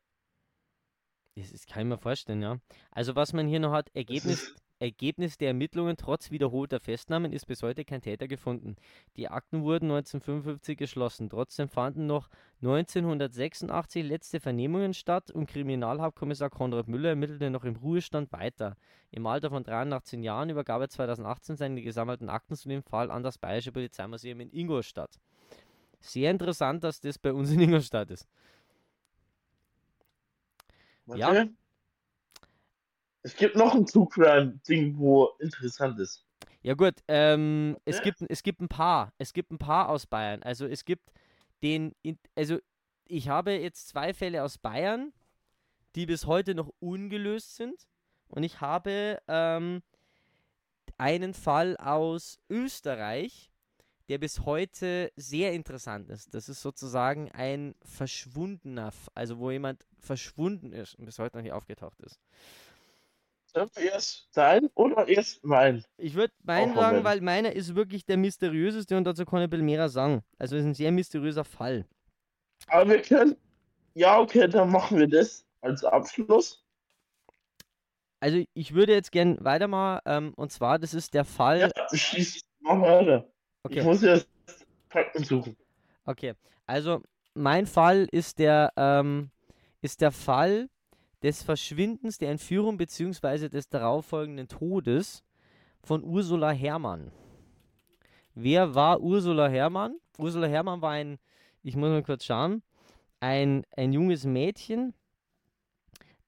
Das, das kann ich mir vorstellen, ja. Also was man hier noch hat, Ergebnis, ist- Ergebnis der Ermittlungen trotz wiederholter Festnahmen ist bis heute kein Täter gefunden. Die Akten wurden 1955 geschlossen. Trotzdem fanden noch 1986 letzte Vernehmungen statt und Kriminalhauptkommissar Konrad Müller ermittelte noch im Ruhestand weiter. Im Alter von 83 Jahren übergab er 2018 seine gesammelten Akten zu dem Fall an das Bayerische Polizeimuseum in Ingolstadt. Sehr interessant, dass das bei uns in Ingolstadt ist. Warte. Ja. Es gibt noch ein True Crime-Ding, wo interessant ist. Ja gut, ähm, es, Ja. gibt, es gibt ein paar. Es gibt ein paar aus Bayern. Also es gibt den, also ich habe jetzt zwei Fälle aus Bayern, die bis heute noch ungelöst sind. Und ich habe ähm, einen Fall aus Österreich, der bis heute sehr interessant ist. Das ist sozusagen ein verschwundener, also wo jemand verschwunden ist und bis heute noch nicht aufgetaucht ist. Sollen wir erst dein oder erst mein? Ich würde meinen sagen, verwenden. weil meiner ist wirklich der mysteriöseste und dazu kann ich ein mehr sagen. Also es ist ein sehr mysteriöser Fall. Aber wir können. Ja, okay, dann machen wir das als Abschluss. Also ich würde jetzt gern weitermachen ähm, und zwar, das ist der Fall. Ja, schieß, mach weiter. Ich okay, muss erst Fakten suchen. okay. Also mein Fall ist der, ähm, ist der Fall des Verschwindens, der Entführung bzw. des darauffolgenden Todes von Ursula Herrmann. Wer war Ursula Herrmann? Ursula Herrmann war ein, ich muss mal kurz schauen, ein, ein junges Mädchen,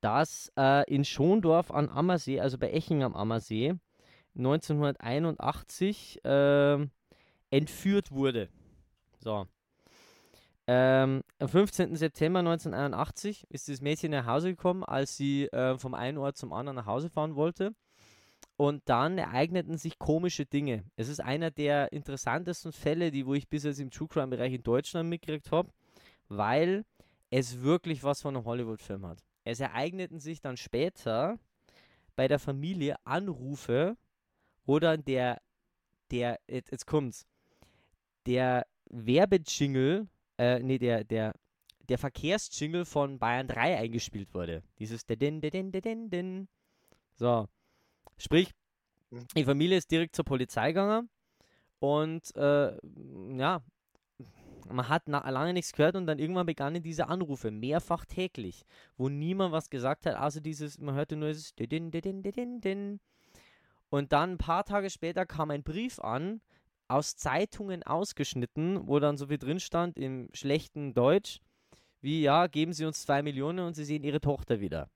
das äh, in Schondorf am Ammersee, also bei Eching am Ammersee, 1981 ähm, entführt wurde. So. Ähm, am 15. September 1981 ist das Mädchen nach Hause gekommen, als sie äh, vom einen Ort zum anderen nach Hause fahren wollte. Und dann ereigneten sich komische Dinge. Es ist einer der interessantesten Fälle, die wo ich bis jetzt im True Crime Bereich in Deutschland mitgekriegt habe, weil es wirklich was von einem Hollywood-Film hat. Es ereigneten sich dann später bei der Familie Anrufe, wo dann der, der, jetzt, kommt's, der Werbejingle, äh, nee, der, der, der Verkehrsjingle von Bayern 3 eingespielt wurde. Dieses din din din din din. So. Sprich, Mhm. die Familie ist direkt zur Polizei gegangen und äh, ja, man hat na, lange nichts gehört und dann irgendwann begannen diese Anrufe, mehrfach täglich, wo niemand was gesagt hat, also dieses, man hörte nur dieses. Und dann ein paar Tage später kam ein Brief an, aus Zeitungen ausgeschnitten, wo dann so viel drin stand im schlechten Deutsch, wie ja, geben Sie uns zwei Millionen und Sie sehen Ihre Tochter wieder.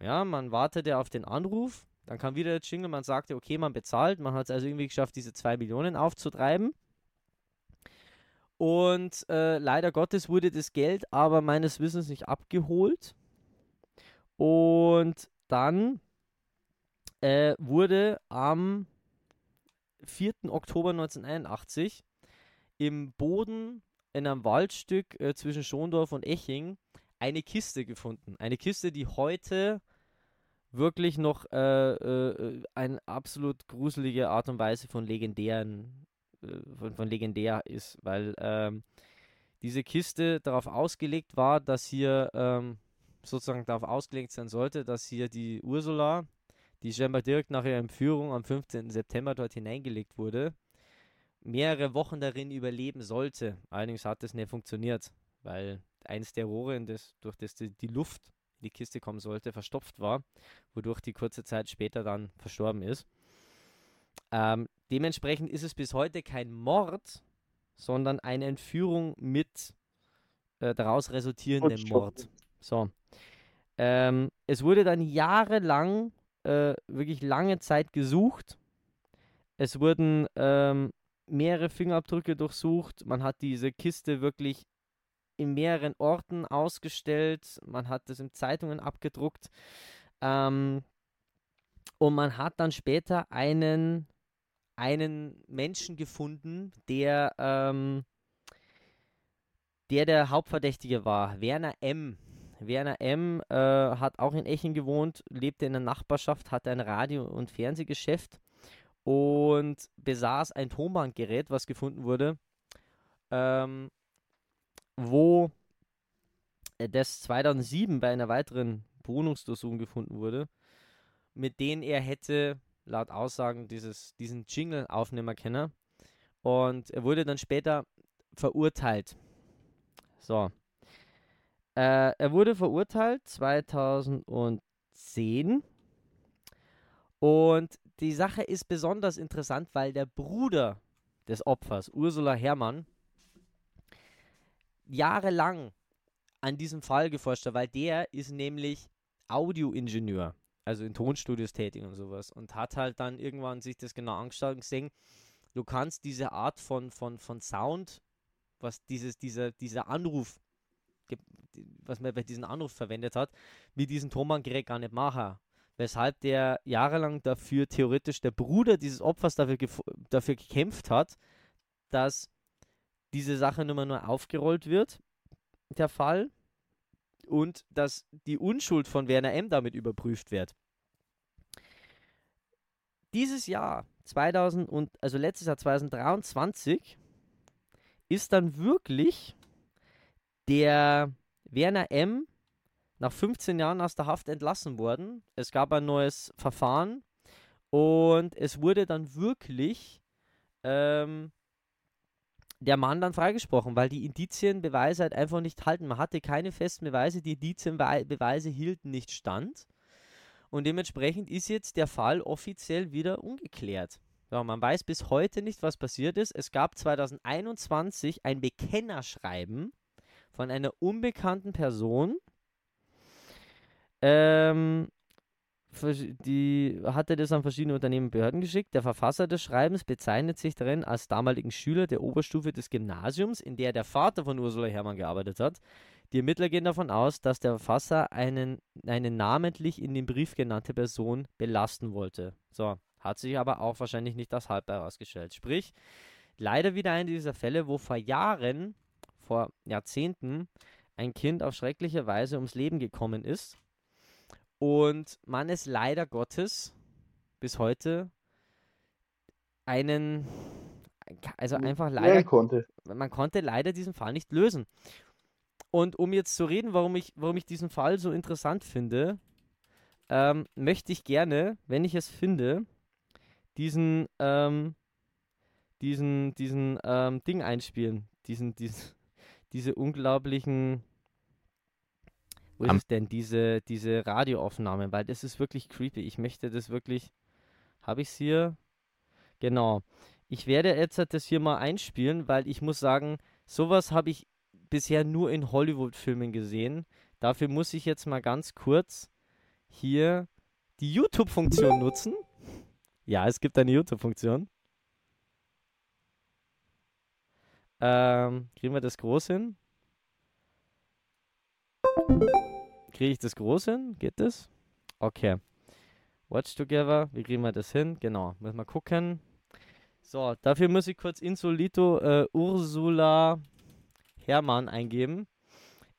Ja, man wartete auf den Anruf, dann kam wieder der Jingle, man sagte, okay, man bezahlt, man hat es also irgendwie geschafft, diese zwei Millionen aufzutreiben. Und äh, leider Gottes wurde das Geld aber meines Wissens nicht abgeholt. Und dann äh, wurde am 4. Oktober 1981 im Boden in einem Waldstück äh, zwischen Schondorf und Eching eine Kiste gefunden. Eine Kiste, die heute wirklich noch äh, äh, eine absolut gruselige Art und Weise von legendären, äh, von, von legendär ist, weil ähm, diese Kiste darauf ausgelegt war, dass hier ähm, sozusagen darauf ausgelegt sein sollte, dass hier die Ursula, die scheinbar direkt nach ihrer Entführung am 15. September dort hineingelegt wurde, mehrere Wochen darin überleben sollte. Allerdings hat das nicht funktioniert, weil eins der Rohre, in das, durch das die, die Luft in die Kiste kommen sollte, verstopft war, wodurch die kurze Zeit später dann verstorben ist. Ähm, dementsprechend ist es bis heute kein Mord, sondern eine Entführung mit äh, daraus resultierendem Mord. So. Ähm, es wurde dann jahrelang, äh, wirklich lange Zeit gesucht. Es wurden ähm, mehrere Fingerabdrücke durchsucht. Man hat diese Kiste wirklich in mehreren Orten ausgestellt. Man hat es in Zeitungen abgedruckt. Ähm, und man hat dann später einen, einen Menschen gefunden, der, ähm, der der Hauptverdächtige war. Werner M. Werner M. Äh, hat auch in Echen gewohnt, lebte in der Nachbarschaft, hatte ein Radio- und Fernsehgeschäft und besaß ein Tonbandgerät, was gefunden wurde, ähm, wo äh, das 2007 bei einer weiteren Wohnungsdurchsuchung gefunden wurde, mit denen er hätte laut Aussagen dieses, diesen Jingle aufnehmen können. Und er wurde dann später verurteilt. So. Äh, er wurde verurteilt 2010. Und die Sache ist besonders interessant, weil der Bruder des Opfers, Ursula Herrmann, jahrelang an diesem Fall geforscht hat, weil der ist nämlich Audioingenieur, also in Tonstudios tätig und sowas und hat halt dann irgendwann sich das genau angeschaut und gesehen, du kannst diese Art von, von, von Sound, was dieses, dieser, dieser Anruf, was man bei diesem Anruf verwendet hat, mit diesem Tonbandgerät gar nicht machen. Weshalb der jahrelang dafür theoretisch der Bruder dieses Opfers dafür, dafür gekämpft hat, dass diese Sache nur mal nur aufgerollt wird, der Fall, und dass die Unschuld von Werner M. damit überprüft wird. Dieses Jahr, 2000 und, also letztes Jahr 2023, ist dann wirklich der Werner M. nach 15 Jahren aus der Haft entlassen worden. Es gab ein neues Verfahren und es wurde dann wirklich ähm, der Mann dann freigesprochen, weil die Indizienbeweise halt einfach nicht halten. Man hatte keine festen Beweise, die Indizienbeweise hielten nicht stand. Und dementsprechend ist jetzt der Fall offiziell wieder ungeklärt. Ja, man weiß bis heute nicht, was passiert ist. Es gab 2021 ein Bekennerschreiben von einer unbekannten Person. Ähm, die hatte das an verschiedene Unternehmen und Behörden geschickt. Der Verfasser des Schreibens bezeichnet sich darin als damaligen Schüler der Oberstufe des Gymnasiums, in der der Vater von Ursula Herrmann gearbeitet hat. Die Ermittler gehen davon aus, dass der Verfasser einen, eine namentlich in dem Brief genannte Person belasten wollte. So, hat sich aber auch wahrscheinlich nicht als halb herausgestellt. Sprich, leider wieder einer dieser Fälle, wo vor Jahren, vor Jahrzehnten, ein Kind auf schreckliche Weise ums Leben gekommen ist und man es leider Gottes bis heute einen, also einfach leider konnte. man konnte leider diesen Fall nicht lösen. Und um jetzt zu reden, warum ich, warum ich diesen Fall so interessant finde, ähm, möchte ich gerne, wenn ich es finde, diesen, ähm, diesen, diesen ähm, Ding einspielen. Diesen, diesen, diese unglaublichen, wo ist Am- es denn, diese, diese Radioaufnahmen, weil das ist wirklich creepy. Ich möchte das wirklich, habe ich es hier? Genau. Ich werde jetzt halt das hier mal einspielen, weil ich muss sagen, sowas habe ich bisher nur in Hollywood-Filmen gesehen. Dafür muss ich jetzt mal ganz kurz hier die YouTube-Funktion nutzen. Ja, es gibt eine YouTube-Funktion. Ähm, kriegen wir das groß hin? Kriege ich das groß hin? Geht das? Okay. Watch Together, wie kriegen wir das hin? Genau, müssen wir gucken. So, dafür muss ich kurz Insolito äh, Ursula Hermann eingeben.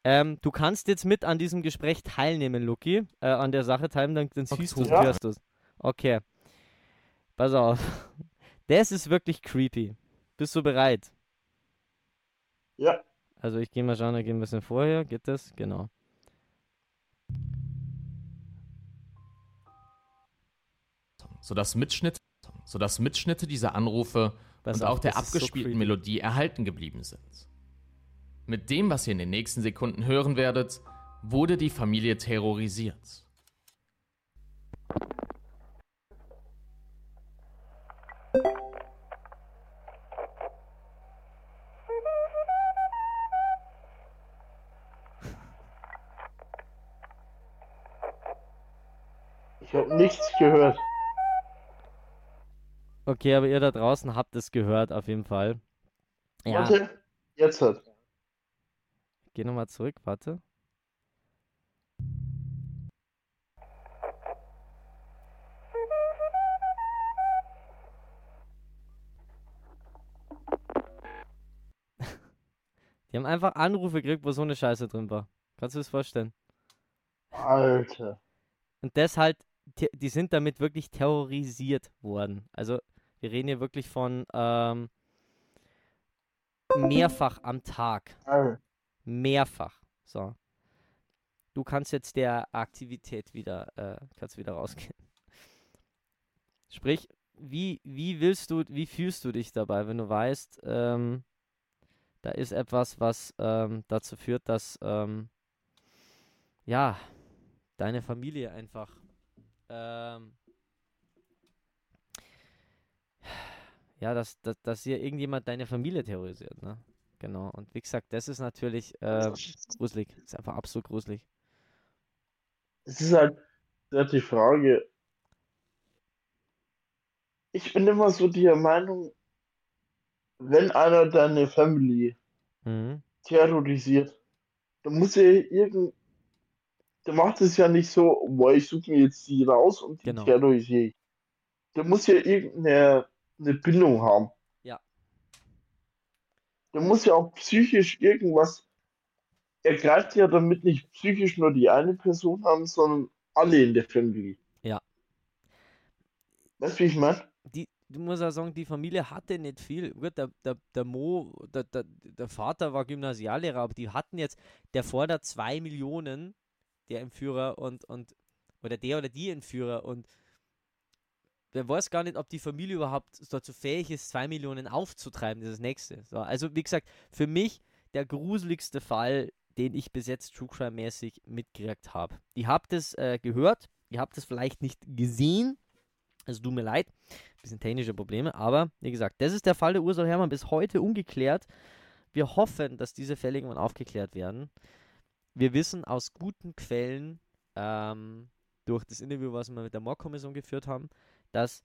Ähm, du kannst jetzt mit an diesem Gespräch teilnehmen, Luki. Äh, an der Sache teilnehmen, dann, dann siehst du Ja. hörst du es. Okay. Pass auf. Das ist wirklich creepy. Bist du bereit? Ja. Also ich gehe mal schauen, ich gehe ein bisschen vorher. Geht das? Genau. sodass Mitschnitte, sodass Mitschnitte dieser Anrufe Pass und auf, auch der so abgespielten creepy. Melodie erhalten geblieben sind. Mit dem, was ihr in den nächsten Sekunden hören werdet, wurde die Familie terrorisiert. Ich habe nichts gehört. Okay, aber ihr da draußen habt es gehört, auf jeden Fall. Ja, Warte, jetzt hat. geh nochmal zurück, warte. Die haben einfach Anrufe gekriegt, wo so eine Scheiße drin war. Kannst du das vorstellen? Alter. Und das halt, die sind damit wirklich terrorisiert worden. Also wir reden hier wirklich von ähm, mehrfach am Tag. Mehrfach. So. Du kannst jetzt der Aktivität wieder, äh, kannst wieder rausgehen. Sprich, wie, wie willst du, wie fühlst du dich dabei, wenn du weißt, ähm, da ist etwas, was ähm, dazu führt, dass ähm, ja, deine Familie einfach ähm, ja, dass, dass, dass hier irgendjemand deine Familie terrorisiert, ne? genau. Und wie gesagt, das ist natürlich äh, gruselig. Das ist einfach absolut gruselig. Es ist halt halt die Frage. Ich bin immer so der Meinung, wenn einer deine Family Mhm. terrorisiert, dann muss er irgend, der macht es ja nicht so, boah, ich suche mir jetzt die raus und die Genau. terrorisiere ich. Der muss ja irgendeine eine Bindung haben. Ja. Der muss ja auch psychisch irgendwas. Er greift ja damit nicht psychisch nur die eine Person an, sondern alle in der Family. Ja. Weißt du, wie ich meine? die, du musst auch sagen, die Familie hatte nicht viel. Gut, der, der, der Mo, der, der, der Vater war Gymnasiallehrer, aber die hatten jetzt, der fordert zwei Millionen, der Entführer und, und, oder der oder die Entführer und wer weiß gar nicht, ob die Familie überhaupt dazu fähig ist, zwei Millionen aufzutreiben, das ist das nächste. So, also, wie gesagt, für mich der gruseligste Fall, den ich bis jetzt True Crime-mäßig mitgekriegt habe. Ihr habt es äh, gehört, ihr habt es vielleicht nicht gesehen, es tut mir leid, bisschen technische Probleme, aber wie gesagt, das ist der Fall der Ursula Herrmann bis heute ungeklärt. Wir hoffen, dass diese Fälle irgendwann aufgeklärt werden. Wir wissen aus guten Quellen, ähm, durch das Interview, was wir mit der Mordkommission geführt haben, dass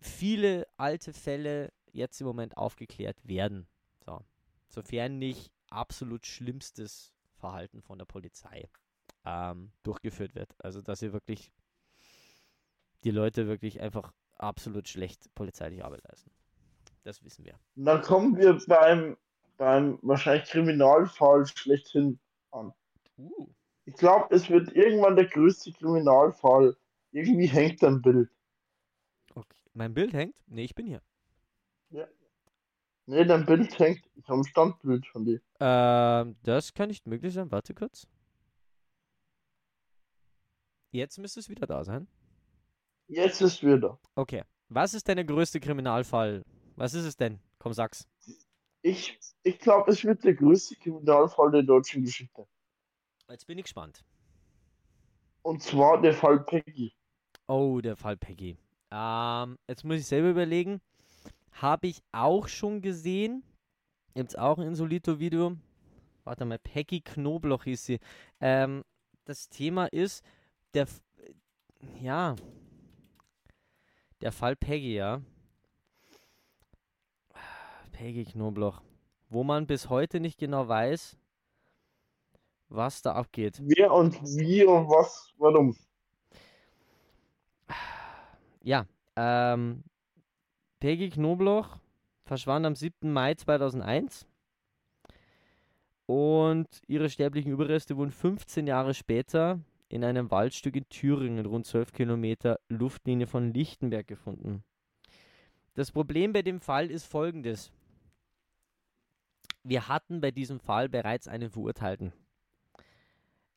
viele alte Fälle jetzt im Moment aufgeklärt werden. So. Sofern nicht absolut schlimmstes Verhalten von der Polizei ähm, durchgeführt wird. Also dass sie wirklich die Leute wirklich einfach absolut schlecht polizeiliche Arbeit leisten. Das wissen wir. Dann kommen wir beim, beim wahrscheinlich Kriminalfall schlechthin an. Uh. Ich glaube, es wird irgendwann der größte Kriminalfall. Irgendwie hängt ein Bild. Okay. Mein Bild hängt? Nee, ich bin hier. Nee, dein Bild hängt. Ich habe ein Standbild von dir. Ähm, das kann nicht möglich sein. Warte kurz. Jetzt müsste es wieder da sein. Jetzt ist wieder. Okay. Was ist denn der größte Kriminalfall? Was ist es denn? Komm, sag's. Ich, ich glaube, es wird der größte Kriminalfall der deutschen Geschichte. Jetzt bin ich gespannt. Und zwar der Fall Peggy. Oh, der Fall Peggy. Ähm, jetzt muss ich selber überlegen. Habe ich auch schon gesehen. Gibt's auch ein Insolito-Video. Warte mal, Peggy Knobloch hieß sie. Ähm, das Thema ist, der, F- ja, der Fall Peggy, ja. Peggy Knobloch. Wo man bis heute nicht genau weiß, was da abgeht. Wer und wie und was, warum. Ja, ähm, Peggy Knobloch verschwand am 7. Mai 2001 und ihre sterblichen Überreste wurden 15 Jahre später in einem Waldstück in Thüringen, rund 12 Kilometer Luftlinie von Lichtenberg gefunden. Das Problem bei dem Fall ist folgendes. Wir hatten bei diesem Fall bereits einen Verurteilten.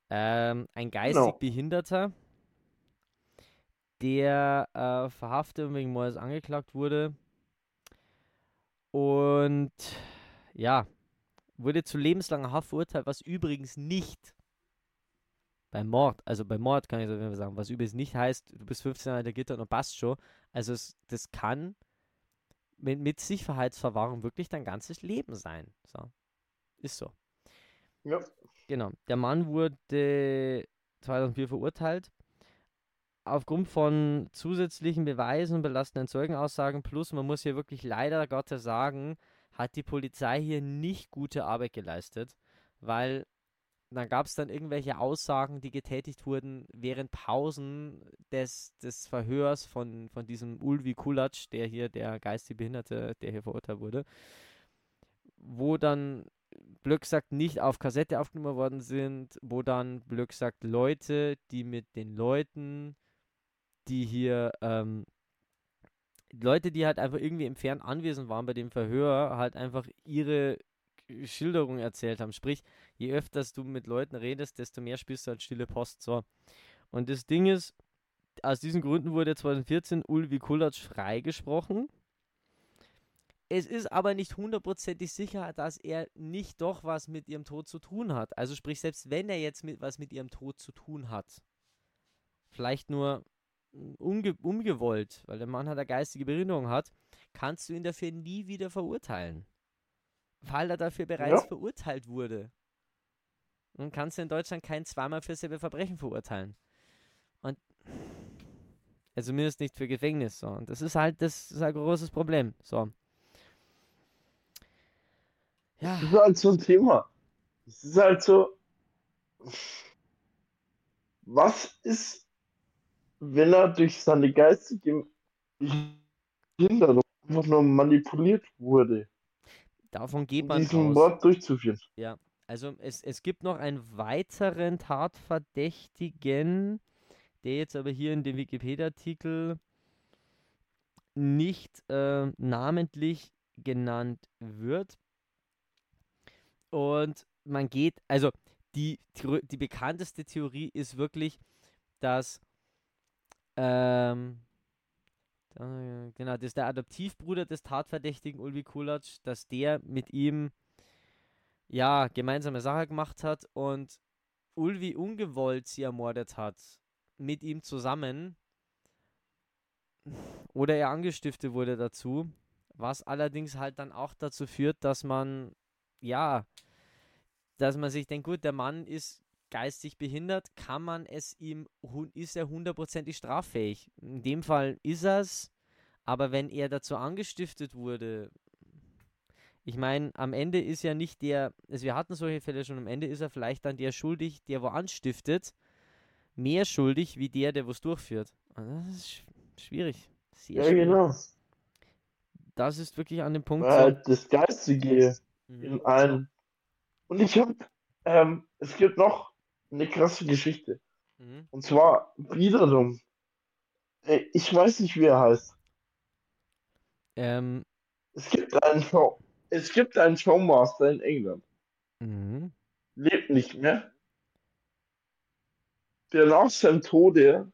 Ähm, ein geistig Genau. Behinderter, der äh, verhaftet und wegen Mordes angeklagt wurde. Und ja, wurde zu lebenslanger Haft verurteilt, was übrigens nicht beim Mord, also beim Mord kann ich so sagen, was übrigens nicht heißt, du bist 15 Jahre der Gitter und passt schon. Also es, das kann mit, mit Sicherheitsverwahrung wirklich dein ganzes Leben sein. So. Ist so. Ja. Genau. Der Mann wurde 2004 verurteilt. Aufgrund von zusätzlichen Beweisen und belastenden Zeugenaussagen, plus man muss hier wirklich leider Gottes sagen, hat die Polizei hier nicht gute Arbeit geleistet, weil dann gab es dann irgendwelche Aussagen, die getätigt wurden während Pausen des, des Verhörs von, von diesem Ulvi Kulatsch, der hier der geistig Behinderte, der hier verurteilt wurde, wo dann blöd gesagt nicht auf Kassette aufgenommen worden sind, wo dann blöd gesagt Leute, die mit den Leuten, die hier, ähm, Leute, die halt einfach irgendwie im Fern anwesend waren bei dem Verhör, halt einfach ihre Schilderung erzählt haben. Sprich, je öfters du mit Leuten redest, desto mehr spielst du halt stille Post. So. Und das Ding ist, aus diesen Gründen wurde 2014 Ulvi Kulatsch freigesprochen. Es ist aber nicht hundertprozentig sicher, dass er nicht doch was mit ihrem Tod zu tun hat. Also sprich, selbst wenn er jetzt mit, was mit ihrem Tod zu tun hat, vielleicht nur unge ungewollt, weil der Mann halt eine geistige Behinderung hat, kannst du ihn dafür nie wieder verurteilen. weil er dafür bereits Ja. verurteilt wurde. Und kannst du in Deutschland kein zweimal für selbe Verbrechen verurteilen. Und also zumindest nicht für Gefängnis. So. Und das ist halt, das ist ein großes Problem. So. Ja. Das ist halt so ein Thema. Es ist halt so. Was ist, wenn er durch seine geistige Behinderung einfach nur manipuliert wurde, Davon geht man diesen aus. Mord durchzuführen? Also es, es gibt noch einen weiteren Tatverdächtigen, der jetzt aber hier in dem Wikipedia-Artikel nicht äh, namentlich genannt wird. Und man geht, also die, die bekannteste Theorie ist wirklich, dass ähm, genau, das ist der Adoptivbruder des Tatverdächtigen Ulvi Kulatsch, dass der mit ihm ja, gemeinsame Sache gemacht hat und Ulvi ungewollt sie ermordet hat, mit ihm zusammen. Oder er angestiftet wurde dazu, was allerdings halt dann auch dazu führt, dass man, ja, dass man sich denkt, gut, der Mann ist geistig behindert, kann man es ihm, ist er hundertprozentig straffähig? In dem Fall ist er es, aber wenn er dazu angestiftet wurde, ich meine, am Ende ist ja nicht der, also wir hatten solche Fälle schon, am Ende ist er vielleicht dann der schuldig, der wo anstiftet, mehr schuldig wie der, der was durchführt. Und das ist sch- schwierig. Sehr Ja, schwierig. genau. Das ist wirklich an dem Punkt Weil so. das Geistige Mhm. in einem. Und ich hab, ähm, es gibt noch eine krasse Geschichte. Mhm. Und zwar wiederum, äh, ich weiß nicht, wie er heißt. Ähm, Es gibt einen Show, es gibt einen Showmaster in England, mhm. lebt nicht mehr, der nach seinem Tode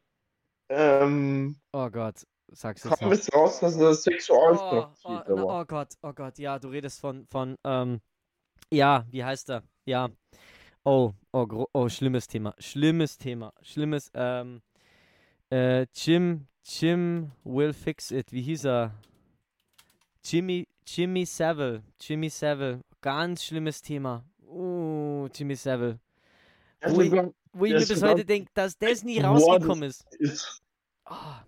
ähm, Oh Gott, sag's jetzt kam es raus, dass er Oh, oh, war. oh Gott, oh Gott, ja, du redest von, von, ähm, ja, wie heißt er? Ja. Oh, oh, oh, schlimmes Thema, schlimmes Thema, schlimmes, ähm, äh, Jim, Jim will fix it, wie hieß er? Jimmy, Jimmy Savile, Jimmy Savile, ganz schlimmes Thema. Oh, Jimmy Savile. Ui. sogar Wo ich mir bis heute denke, dass das nie rausgekommen ist. ist, Ah,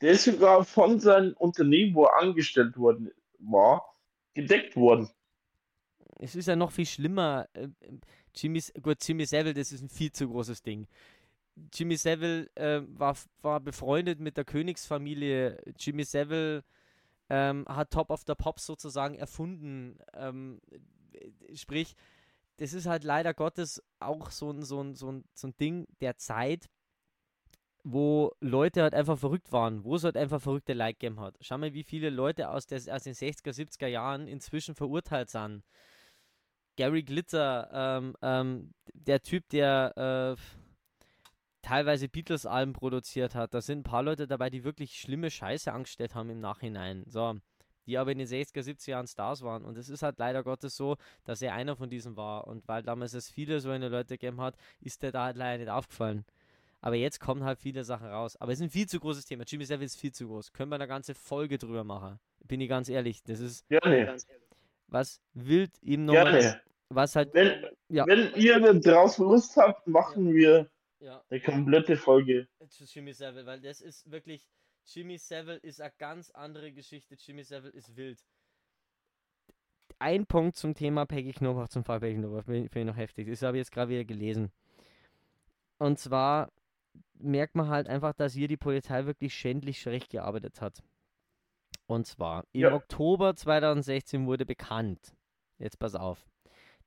der ist sogar von seinem Unternehmen, wo er angestellt worden war, gedeckt worden. Es ist ja noch viel schlimmer. äh, Jimmy, gut, Jimmy Savile, das ist ein viel zu großes Ding. Jimmy Savile äh, war, war befreundet mit der Königsfamilie. Jimmy Savile ähm, hat Top of the Pops sozusagen erfunden. Ähm, äh, sprich, das ist halt leider Gottes auch so ein, so ein, so ein, so ein Ding der Zeit, wo Leute halt einfach verrückt waren, wo es halt einfach verrückte Like gegeben hat. Schau mal, wie viele Leute aus, der, aus den 60er, 70er Jahren inzwischen verurteilt sind. Gary Glitter, ähm, ähm, der Typ, der äh, teilweise Beatles-Alben produziert hat. Da sind ein paar Leute dabei, die wirklich schlimme Scheiße angestellt haben im Nachhinein. So, die aber in den 60er, 70er Jahren Stars waren. Und es ist halt leider Gottes so, dass er einer von diesen war. Und weil damals es viele so eine Leute gegeben hat, ist der da halt leider nicht aufgefallen. Aber jetzt kommen halt viele Sachen raus. Aber es ist ein viel zu großes Thema. Jimmy Savile ist viel zu groß. Können wir eine ganze Folge drüber machen. Bin ich ganz ehrlich. Das ist Gerne, was wild ihm nochmal. gerne. Was halt. Wenn, Ja. wenn ihr draußen Lust habt, machen wir Ja. eine komplette Folge. zu Jimmy Savile, weil das ist wirklich, Jimmy Savile ist eine ganz andere Geschichte. Jimmy Savile ist wild. Ein Punkt zum Thema Peggy Knoblauch, zum Fall Peggy Knoblauch, finde ich noch heftig. Das habe ich jetzt gerade wieder gelesen. Und zwar merkt man halt einfach, dass hier die Polizei wirklich schändlich schlecht gearbeitet hat. Und zwar, im Ja. Oktober 2016 wurde bekannt, jetzt pass auf,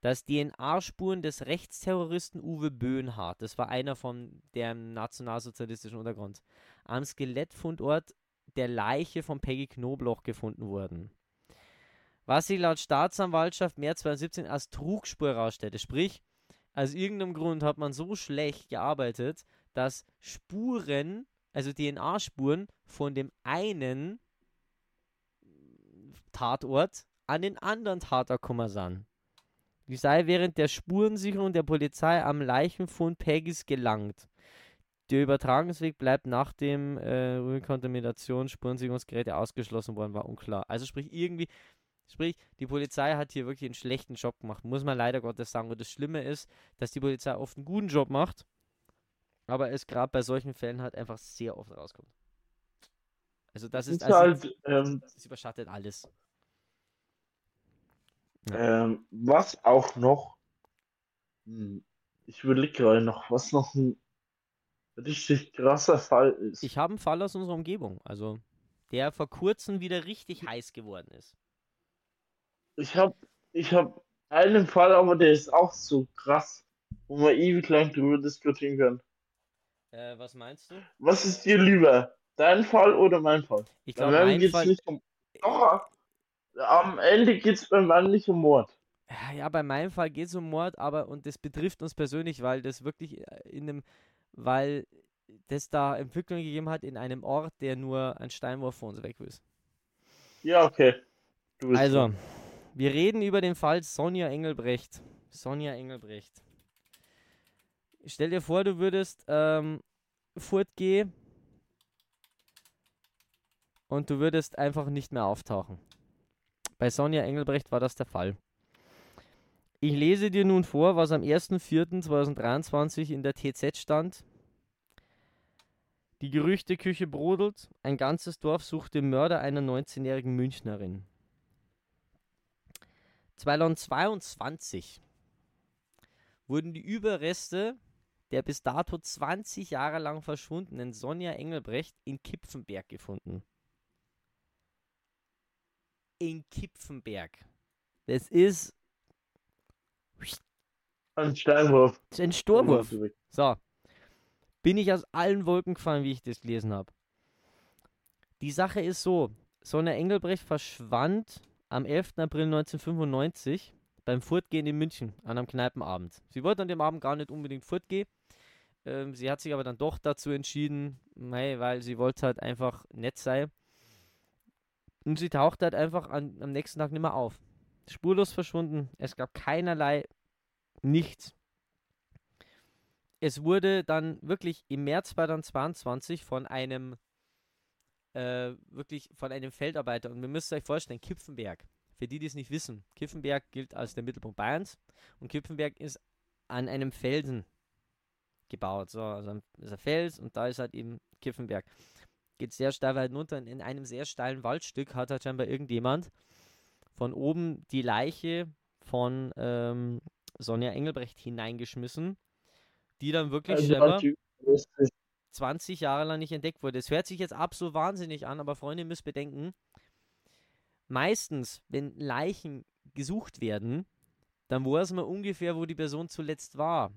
dass DNA-Spuren des Rechtsterroristen Uwe Böhnhardt, das war einer von dem nationalsozialistischen Untergrund, am Skelettfundort der Leiche von Peggy Knobloch gefunden wurden. Was sich laut Staatsanwaltschaft März 2017 als Trugspur herausstellte. Sprich, aus irgendeinem Grund hat man so schlecht gearbeitet, dass Spuren, also DNA-Spuren von dem einen Tatort an den anderen Tatort gekommen sind. Die sei während der Spurensicherung der Polizei am Leichenfund Peggys gelangt. Der Übertragungsweg bleibt nach dem äh, Rekontamination Spurensicherungsgeräte ausgeschlossen worden, war unklar. Also sprich irgendwie, Sprich, die Polizei hat hier wirklich einen schlechten Job gemacht, muss man leider Gottes sagen. Und das Schlimme ist, dass die Polizei oft einen guten Job macht, aber es gerade bei solchen Fällen halt einfach sehr oft rauskommt. Also das ist, also, halt, ähm, das überschattet alles. Ähm, was auch noch, hm, ich überlege gerade noch, was noch ein richtig krasser Fall ist. Ich habe einen Fall aus unserer Umgebung, also der vor kurzem wieder richtig heiß geworden ist. Ich habe ich hab einen Fall, aber der ist auch so krass, wo man ewig lang drüber diskutieren kann. Äh, was meinst du? Was ist dir lieber? Dein Fall oder mein Fall? Ich glaube, mein Fall, nicht um. Am Ende geht es bei meinem nicht um Mord. ja, bei meinem Fall geht es um Mord, aber und das betrifft uns persönlich, weil das wirklich äh, in einem, weil das da Entwicklung gegeben hat in einem Ort, der nur ein Steinwurf von uns weg ist. Ja, okay. Also, wir reden über den Fall Sonja Engelbrecht. Sonja Engelbrecht. Stell dir vor, du würdest ähm, fortgehen und du würdest einfach nicht mehr auftauchen. Bei Sonja Engelbrecht war das der Fall. Ich lese dir nun vor, was am 1.4.2023 in der TZ stand. Die Gerüchteküche brodelt. Ein ganzes Dorf sucht den Mörder einer 19-jährigen Münchnerin. 2022 wurden die Überreste der bis dato 20 Jahre lang verschwundenen Sonja Engelbrecht in Kipfenberg gefunden. In Kipfenberg. Das ist Ein Steinwurf. das ist ein Sturmwurf. So. Bin ich aus allen Wolken gefallen, wie ich das gelesen habe. Die Sache ist so: Sonja Engelbrecht verschwand am 11. April 1995 beim Fortgehen in München an einem Kneipenabend. Sie wollte an dem Abend gar nicht unbedingt fortgehen. Ähm, sie hat sich aber dann doch dazu entschieden, weil sie wollte halt einfach nett sein. Und sie tauchte halt einfach an, am nächsten Tag nicht mehr auf. Spurlos verschwunden. Es gab keinerlei nichts. Es wurde dann wirklich im März 2022 von einem äh, wirklich von einem Feldarbeiter und wir müssen euch vorstellen, Kipfenberg. Für die, die es nicht wissen, Kipfenberg gilt als der Mittelpunkt Bayerns und Kipfenberg ist an einem Felsen gebaut. So, also ist ein Fels und da ist halt eben Kipfenberg. Geht sehr steil weit runter und in einem sehr steilen Waldstück hat halt scheinbar irgendjemand von oben die Leiche von ähm, Sonja Engelbrecht hineingeschmissen, die dann wirklich Also, scheinbar die- das ist- 20 Jahre lang nicht entdeckt wurde. Es hört sich jetzt ab so wahnsinnig an, aber Freunde, ihr müsst bedenken, meistens, wenn Leichen gesucht werden, dann weiß man ungefähr, wo die Person zuletzt war.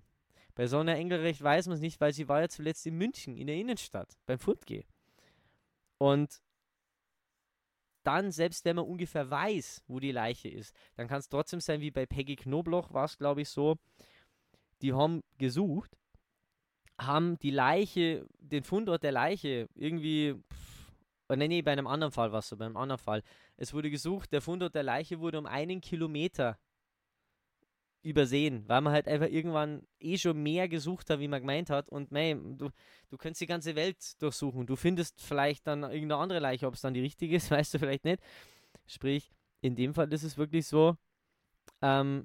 Bei Sonja Engelrecht weiß man es nicht, weil sie war ja zuletzt in München, in der Innenstadt, beim Furtgeh. Und dann, selbst wenn man ungefähr weiß, wo die Leiche ist, dann kann es trotzdem sein, wie bei Peggy Knobloch war es, glaube ich, so, die haben gesucht, haben die Leiche, den Fundort der Leiche irgendwie, pff, nee, nee, bei einem anderen Fall war es so, bei einem anderen Fall. Es wurde gesucht, der Fundort der Leiche wurde um einen Kilometer übersehen, weil man halt einfach irgendwann eh schon mehr gesucht hat, wie man gemeint hat. Und mei, du, du könntest die ganze Welt durchsuchen. Du findest vielleicht dann irgendeine andere Leiche, ob es dann die richtige ist, weißt du vielleicht nicht. Sprich, in dem Fall ist es wirklich so, ähm,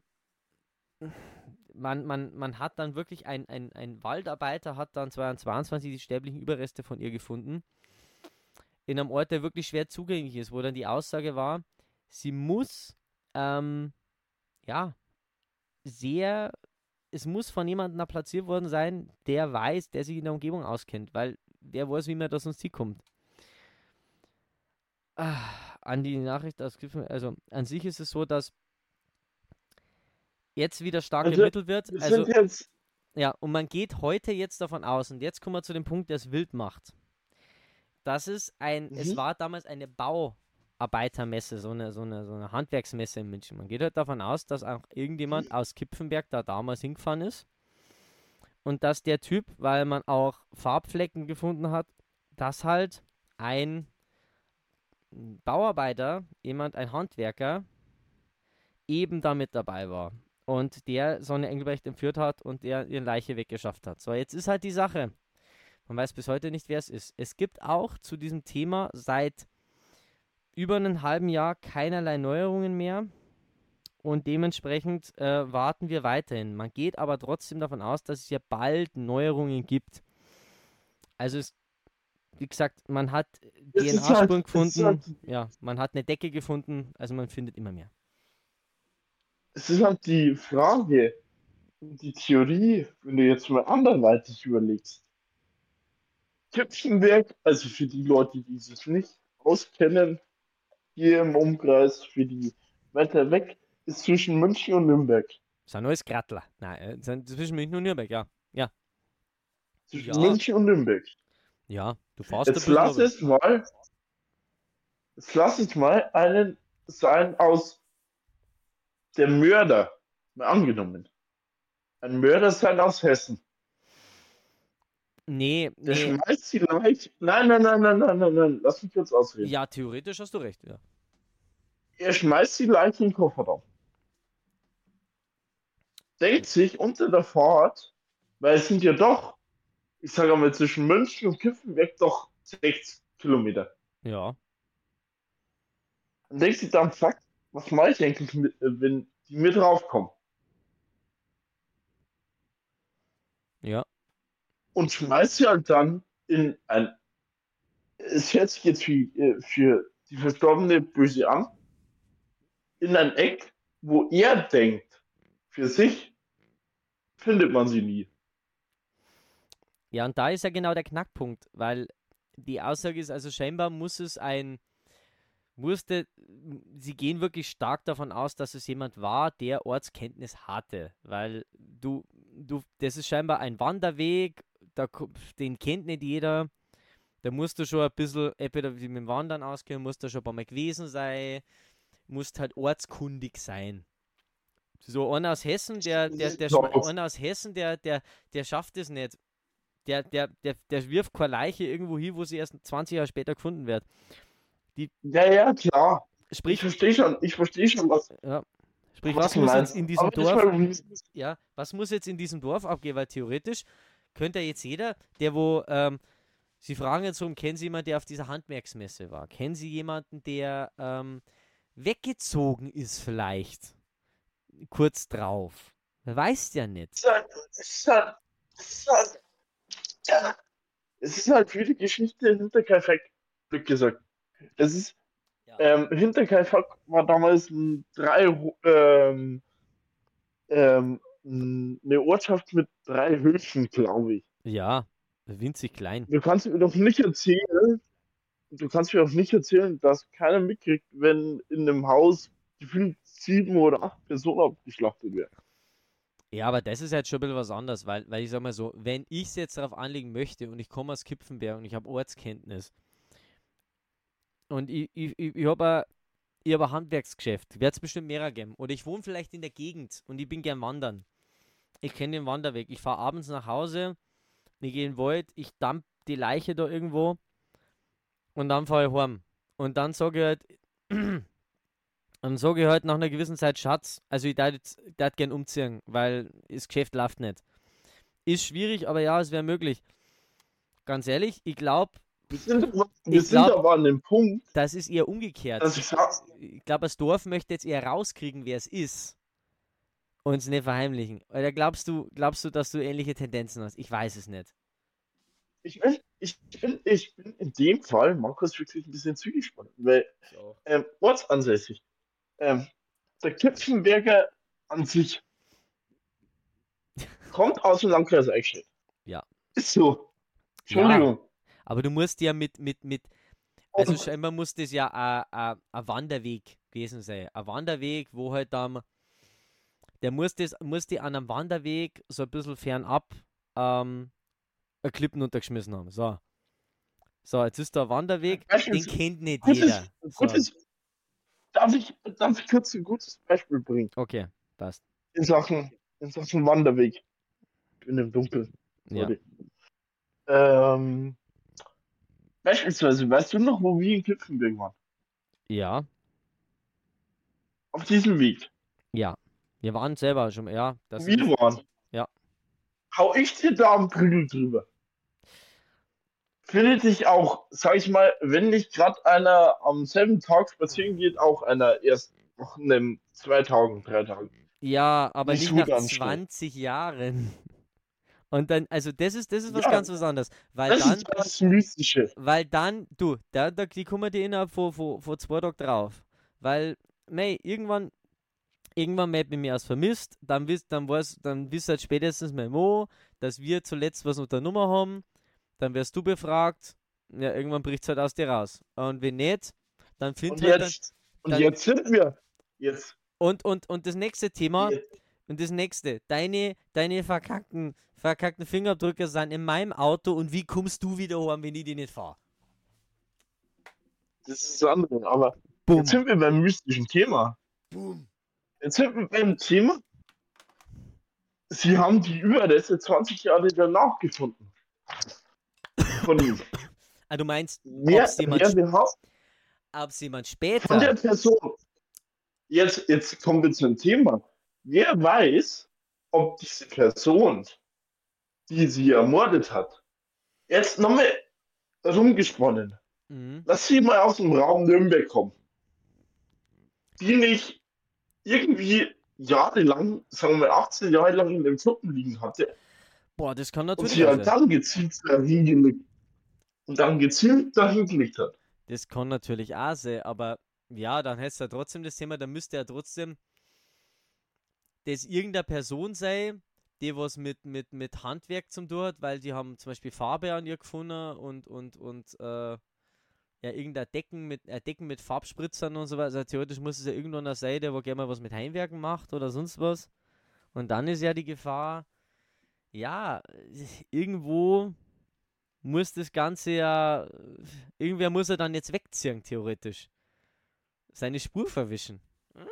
man, man, man hat dann wirklich, ein, ein, ein Waldarbeiter hat dann 2022 die sterblichen Überreste von ihr gefunden. In einem Ort, der wirklich schwer zugänglich ist, wo dann die Aussage war, sie muss, ähm, ja, sehr, es muss von jemandem da platziert worden sein, der weiß, der sich in der Umgebung auskennt, weil wer weiß, wie man da sonst hinkommt. Ah, an die Nachricht aus Griffen, also an sich ist es so, dass jetzt wieder stark Also, ermittelt wird. Wir Also, ja, und man geht heute jetzt davon aus, und jetzt kommen wir zu dem Punkt, der es wild macht. Das ist ein, es Mhm. war damals eine Bauarbeitermesse, so eine, so, eine, so eine Handwerksmesse in München. Man geht halt davon aus, dass auch irgendjemand aus Kipfenberg da damals hingefahren ist. Und dass der Typ, weil man auch Farbflecken gefunden hat, dass halt ein Bauarbeiter, jemand, ein Handwerker, eben damit dabei war und der Sonne Engelbrecht entführt hat und der ihre Leiche weggeschafft hat. So, jetzt ist halt die Sache. Man weiß bis heute nicht, wer es ist. Es gibt auch zu diesem Thema seit über einen halben Jahr keinerlei Neuerungen mehr. Und dementsprechend äh, warten wir weiterhin. Man geht aber trotzdem davon aus, dass es ja bald Neuerungen gibt. Also es, wie gesagt, man hat DNA-Spuren halt- gefunden. halt- Ja, man hat eine Decke gefunden. Also man findet immer mehr. Es ist halt die Frage, die Theorie, wenn du jetzt mal anderweitig überlegst. Kipfenberg, also für die Leute, die sich nicht auskennen, hier im Umkreis, für die weiter weg, ist zwischen München und Nürnberg. Das ist ein neues Grattler. Nein, äh, sind zwischen München und Nürnberg, ja. Ja, Zwischen Ja. München und Nürnberg. ja. Du fährst Jetzt lass es mal, jetzt lass es mal einen sein aus der Mörder, mal angenommen. Ein Mörder sein aus Hessen. Nee, Der nee. schmeißt die Leiche. Nein, nein, nein, nein, nein, nein, nein. Lass mich kurz ausreden. Ja, theoretisch hast du recht, ja. Er schmeißt die Leiche in den Kofferraum. Denkt sich unter der Fahrt, weil es sind ja doch, ich sage mal, zwischen München und Kiffenberg doch 60 Kilometer. Ja. Und denkt sich dann, fuck, was mache ich eigentlich, mit, äh, wenn die mir draufkommen? Ja. Und schmeißt sie halt dann in ein, es hört sich jetzt für, äh, für die Verstorbene böse an, in ein Eck, wo er denkt, für sich findet man sie nie. Ja, und da ist ja genau der Knackpunkt, weil die Aussage ist, also scheinbar muss es ein, musste, sie gehen wirklich stark davon aus, dass es jemand war, der Ortskenntnis hatte, weil du, du, das ist scheinbar ein Wanderweg, da, den kennt nicht jeder, da musst du schon ein bisschen, entweder wie mit dem Wandern auskennen, musst du schon ein paar Mal gewesen sein, musst halt ortskundig sein. So einer aus Hessen, der, der, der, schme- einer aus Hessen, der, der, der schafft es nicht. Der, der, der, der wirft keine Leiche irgendwo hin, wo sie erst 20 Jahre später gefunden wird. Ja, ja, klar. Ich Sprich, verstehe schon, ich verstehe schon, was, ja, sprich was was muss jetzt in diesem ich Dorf, ja, was muss jetzt in diesem Dorf abgehen? Weil theoretisch könnte ja jetzt jeder, der wo, ähm, Sie fragen jetzt rum, kennen Sie jemanden, der auf dieser Handwerksmesse war? Kennen Sie jemanden, der ähm, weggezogen ist vielleicht? Kurz drauf. Wer weiß ja nicht. es ist halt, es ist halt, es ist ja, es ist halt wie die Geschichte in Hinterkaifeck, Glück gesagt. Es ist, Ja. ähm, Hinterkaifeck war damals ein drei, ähm, ähm, eine Ortschaft mit drei Höfen, glaube ich. Ja, winzig klein. Du kannst mir doch nicht erzählen, du kannst mir doch nicht erzählen, dass keiner mitkriegt, wenn in einem Haus gefühlt sieben oder acht Personen abgeschlachtet werden. Ja, aber das ist jetzt schon ein bisschen was anderes, weil, weil ich sag mal so, wenn ich es jetzt darauf anlegen möchte und ich komme aus Kipfenberg und ich habe Ortskenntnis und ich, ich, ich, ich habe ein, ich hab ein Handwerksgeschäft, wird es bestimmt mehrere geben. Oder ich wohne vielleicht in der Gegend und ich bin gern wandern. Ich kenne den Wanderweg. Ich fahre abends nach Hause, ich gehe in den Wald, ich damp die Leiche da irgendwo und dann fahre ich heim. Und dann sage ich halt, dann sage ich halt nach einer gewissen Zeit, Schatz, also ich würde gern umziehen, weil das Geschäft läuft nicht. Ist schwierig, aber ja, es wäre möglich. Ganz ehrlich, ich glaube, Wir sind, aber- wir sind glaub- aber an dem Punkt, das ist eher umgekehrt. Ich glaube, das Dorf möchte jetzt eher rauskriegen, wer es ist. Und es nicht verheimlichen. Oder glaubst du, glaubst du, dass du ähnliche Tendenzen hast? Ich weiß es nicht. ich bin, ich bin, ich bin in dem Fall, Markus, wirklich ein bisschen zügelspannend, weil ähm, ortsansässig. Ähm, der Kipfenberger an sich kommt aus dem Landkreis Eichstätt. Ja. Ist so. Entschuldigung. Aber du musst ja mit, mit, mit, also Und- scheinbar muss das ja ein Wanderweg gewesen sein. Ein Wanderweg, wo halt dann, der muss das, muss die an einem Wanderweg so ein bisschen fernab ähm, ein Klippen untergeschmissen haben. So. So, jetzt ist ein Wanderweg, du, den kennt nicht Gutes, jeder. So. gutes, darf, ich, darf ich kurz ein gutes Beispiel bringen? Okay, passt. In Sachen, in Sachen Wanderweg. Ich bin im Dunkeln. Ja. Sorry. Ähm, beispielsweise, weißt du noch, wo wir in Kipfenberg waren? Ja, Auf diesem Weg. ja. Wir waren selber schon, ja. Das wir ist, waren. Ja. Hau ich dir da am Prügel drüber. findet sich auch, sag ich mal, wenn nicht gerade einer am selben Tag spazieren geht, auch einer erst nach einem zwei Tagen, drei Tagen. Ja, aber Nicht nicht, nach ganz schnell. 20 Jahren. Und dann, also das ist, das ist was Ja. ganz anderes. Weil Das dann, ist das Mystische. weil dann, du, da, da, die kommen dir innerhalb von, von, von zwei Tagen drauf. Weil, mei, irgendwann, irgendwann meldet mich mir als vermisst, dann wisst, dann weiß, dann wisst halt spätestens mein Mo, dass wir zuletzt was unter Nummer haben, dann wirst du befragt, ja, irgendwann bricht es halt aus dir raus. Und wenn nicht, dann findet halt dann, jetzt, und dann- jetzt sind wir. Jetzt. und, und, und das nächste Thema, jetzt Und das nächste, deine, deine verkackten, verkackten Fingerabdrücke sind in meinem Auto und wie kommst du wieder heim, wenn ich die nicht fahre? das ist das andere. Aber Boom. jetzt sind wir beim mystischen Thema. Jetzt sind wir beim Thema. Sie haben die Überreste 20 Jahre danach gefunden. Von ihm. Ah, du meinst, Wer, jemand, behauptet, ob's jemand von der später. Person. Jetzt, jetzt kommen wir zum Thema. Wer weiß, ob diese Person, die sie ermordet hat, jetzt nochmal rumgesponnen, Mhm. lass sie mal aus dem Raum Nürnberg kommen, die nicht irgendwie jahrelang, sagen wir 18 Jahre lang in dem Schuppen liegen hatte Boah, das kann und natürlich sie auch halt sein. dann gezielt dahin gelegt und dann gezielt dahin gelegt hat. Das kann natürlich auch sein, aber ja, dann hättest du ja trotzdem das Thema, dann müsste ja trotzdem das irgendeine Person sein, die was mit, mit, mit Handwerk zum tun hat, weil die haben zum Beispiel Farbe an ihr gefunden und, und, und äh, ja, irgendein Decken mit, äh, Decken mit Farbspritzern und so weiter. Also theoretisch muss es ja irgendeiner sein, der wo gerne mal was mit Heimwerken macht oder sonst was. Und dann ist ja die Gefahr, ja, irgendwo muss das Ganze ja, irgendwer muss er dann jetzt wegziehen, theoretisch. Seine Spur verwischen. Ah,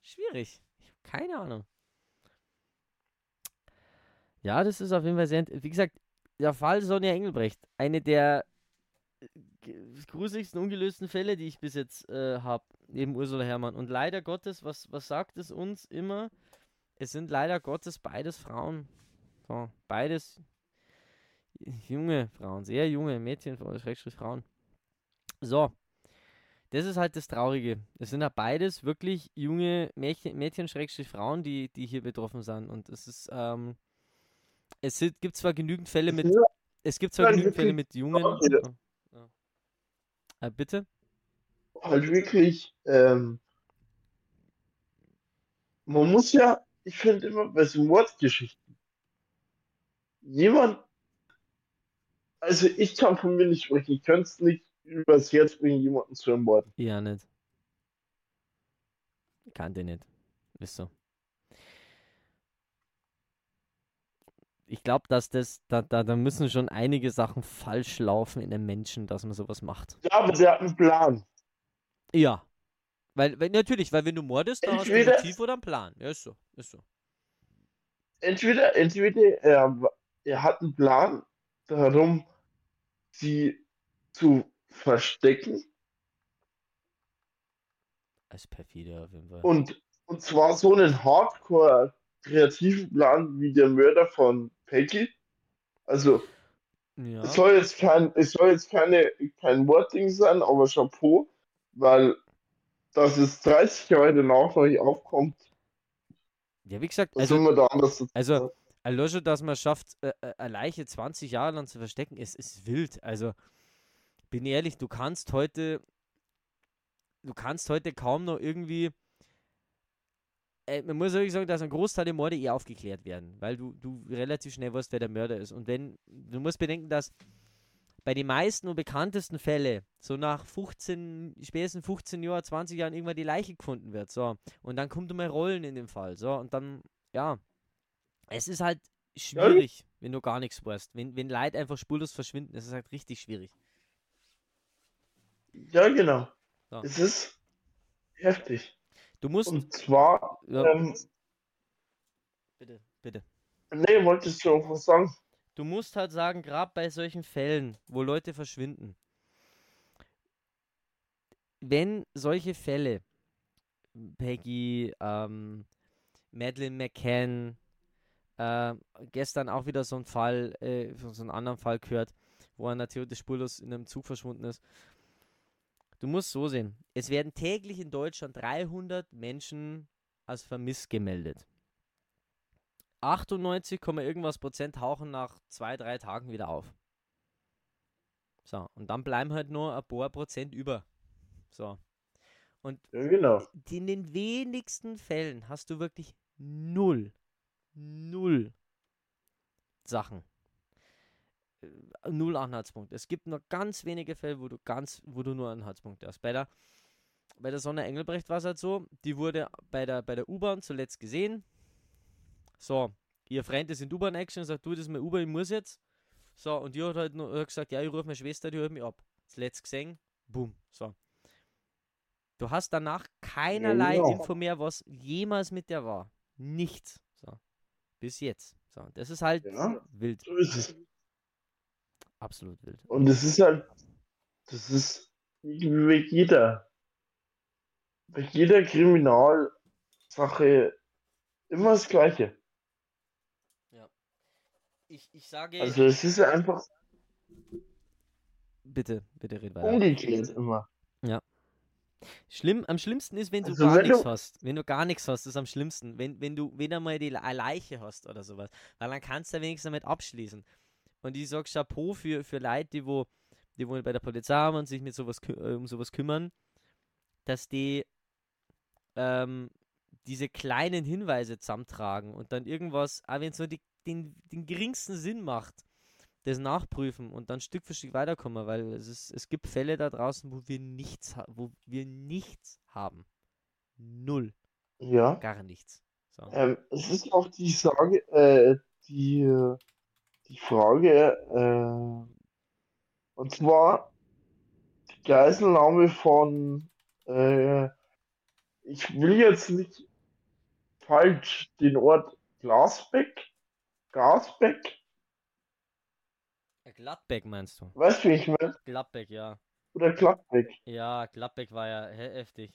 schwierig. Ich hab keine Ahnung. Ja, das ist auf jeden Fall sehr, wie gesagt, der Fall Sonja Engelbrecht, eine der gruseligsten ungelösten Fälle, die ich bis jetzt äh, habe, neben Ursula Herrmann. Und leider Gottes, was, was sagt es uns immer? Es sind leider Gottes beides Frauen. So, beides junge Frauen, sehr junge Mädchen Schrägstrich Frauen. So, das ist halt das Traurige. Es sind ja beides wirklich junge Mädchen, Mädchen Schrägstrich Frauen, die, die hier betroffen sind. Und es ist, ähm, es gibt zwar genügend Fälle mit, es gibt zwar genügend Fälle mit Jungen. Äh, bitte? halt wirklich, ähm, man muss ja, ich finde immer bei so Mordgeschichten, jemand, also ich kann von mir nicht sprechen, ich könnte es nicht übers Herz bringen, jemanden zu ermorden. Ja, nicht. Kannte nicht. Ist so. Ich glaube, dass das, da, da, da müssen schon einige Sachen falsch laufen in einem Menschen, dass man sowas macht. Ja, aber der hat einen Plan. Ja. Weil, weil natürlich, weil wenn du mordest, dann hast du ein Entweder- Motiv oder einen Plan. Ja, ist so. Ist so. Entweder, entweder er, er hat einen Plan darum, sie zu verstecken Als perfide auf jeden Fall. und, und zwar so einen hardcore kreativen Plan wie der Mörder von Peggy. Also, ja. Es soll jetzt kein, es soll jetzt keine, kein Wortding sein, aber Chapeau, weil dass es 30 Jahre danach noch nicht aufkommt, ja, wie gesagt, also, da anders also schon, dass man schafft, äh, äh, eine Leiche 20 Jahre lang zu verstecken, ist, ist wild. Also, bin ehrlich, du kannst heute, du kannst heute kaum noch irgendwie, äh, man muss wirklich sagen, dass ein Großteil der Morde eh aufgeklärt werden, weil du, du relativ schnell weißt, wer der Mörder ist. Und wenn, du musst bedenken, dass bei den meisten und bekanntesten Fällen so nach 15, spätestens 15 Jahren, 20 Jahren irgendwann die Leiche gefunden wird. So. Und dann kommt mal Rollen in dem Fall. So. Und dann, ja. Es ist halt schwierig, wenn du gar nichts weißt. Wenn, wenn Leute einfach spurlos verschwinden, das ist halt richtig schwierig. Ja, genau. Ja. Es ist heftig. Du musst. Und zwar, ja, ähm, bitte, bitte. nee, wolltest du noch was sagen? Du musst halt sagen, gerade bei solchen Fällen, wo Leute verschwinden, wenn solche Fälle, Peggy, ähm, Madeleine McCann, äh, gestern auch wieder so ein Fall, äh, so einen anderen Fall gehört, wo einer theoretisch spurlos in einem Zug verschwunden ist. Du musst so sehen, es werden täglich in Deutschland 300 Menschen als vermisst gemeldet. 98, irgendwas Prozent tauchen nach zwei, drei Tagen wieder auf. So, und dann bleiben halt nur ein paar Prozent über. So. Und Ja, genau. in den wenigsten Fällen hast du wirklich null, null Sachen. Äh, Null Anhaltspunkte. Es gibt nur ganz wenige Fälle, wo du ganz, wo du nur Anhaltspunkte hast. Bei der, bei der Sonne Engelbrecht war es halt so, die wurde bei der, bei der U-Bahn zuletzt gesehen. So, ihr Freund ist in U-Bahn-Action, sagt, du, das ist meine U-Bahn, ich muss jetzt. So, und die hat halt nur hat gesagt, ja, ich rufe meine Schwester, die holt mich ab. Zuletzt gesehen, boom, so. Du hast danach keinerlei genau. Info mehr, was jemals mit der war. Nichts. So. Bis jetzt. So. Das ist halt Ja. wild. So ist es. Absolut wild. Und es ist halt, das ist wie jeder, bei jeder Kriminalsache immer das Gleiche. Ich, ich sage. Also es ist einfach bitte, bitte red weiter. umgekehrt immer. Schlimm, am schlimmsten ist, wenn du Also gar wenn nichts du- hast. Wenn du gar nichts hast, ist am schlimmsten. Wenn, wenn du wieder mal die Leiche hast oder sowas. Weil dann kannst du wenigstens damit abschließen. Und ich sag Chapeau für, für Leute, die wo, die wo bei der Polizei haben und sich mit sowas äh, um sowas kümmern, dass die ähm, diese kleinen Hinweise zusammentragen und dann irgendwas, auch wenn es nur die, den, den geringsten Sinn macht, das nachprüfen und dann Stück für Stück weiterkommen, weil es, ist, es gibt Fälle da draußen, wo wir nichts, wo wir nichts haben. Null, Ja. gar nichts. So. Ähm, es ist auch die Sage, äh, die, äh, die Frage, äh, und zwar die Geiselnahme von, äh, ich will jetzt nicht falsch den Ort Glasbeck, Gasbeck, Äh, Gladbeck meinst du? weißt du, wie ich meine? Gladbeck, ja. Oder Gladbeck. Ja, Gladbeck war ja he heftig.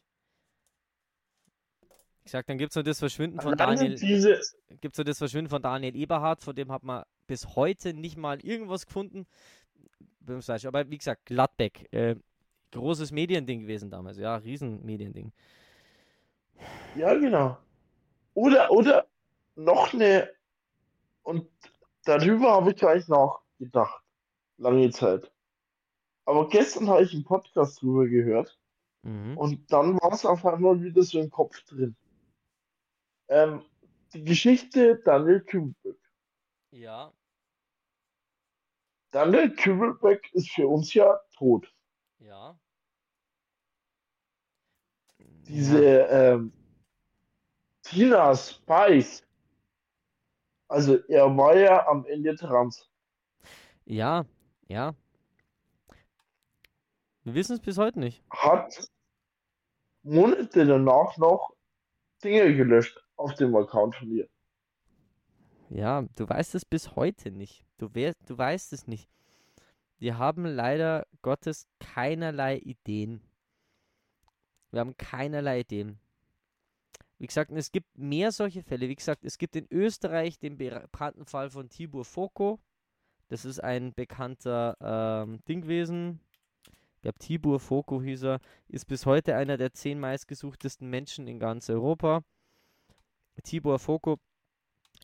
Ich sag, dann gibt's noch das Verschwinden von Alleine Daniel, diese, gibt's noch das Verschwinden von Daniel Eberhardt, von dem hat man bis heute nicht mal irgendwas gefunden. Aber wie gesagt, Gladbeck, äh, großes Mediending gewesen damals, ja, riesen Mediending. Ja, genau. Oder, oder noch eine, und darüber habe ich gleich nachgedacht, lange Zeit. Aber gestern habe ich einen Podcast drüber gehört Mhm. und dann war es auf einmal wieder so im Kopf drin. Ähm, die Geschichte Daniel Kübelberg. Ja, Daniel Kübelberg ist für uns ja tot. ja. Diese ähm, Tina Spice, also er war ja am Ende trans. Ja, ja. Wir wissen es bis heute nicht. hat Monate danach noch Dinge gelöscht auf dem Account von ihr. Ja, du weißt es bis heute nicht. Du, wer, du weißt es nicht. Wir haben leider Gottes keinerlei Ideen. Wir haben keinerlei Ideen. Wie gesagt, es gibt mehr solche Fälle. Wie gesagt, es gibt in Österreich den bekannten Fall von Tibur Foko. Das ist ein bekannter ähm, Ding gewesen. Ich glaube, Tibur Foko hieß er. Ist bis heute einer der zehn meistgesuchtesten Menschen in ganz Europa. Tibor Foko,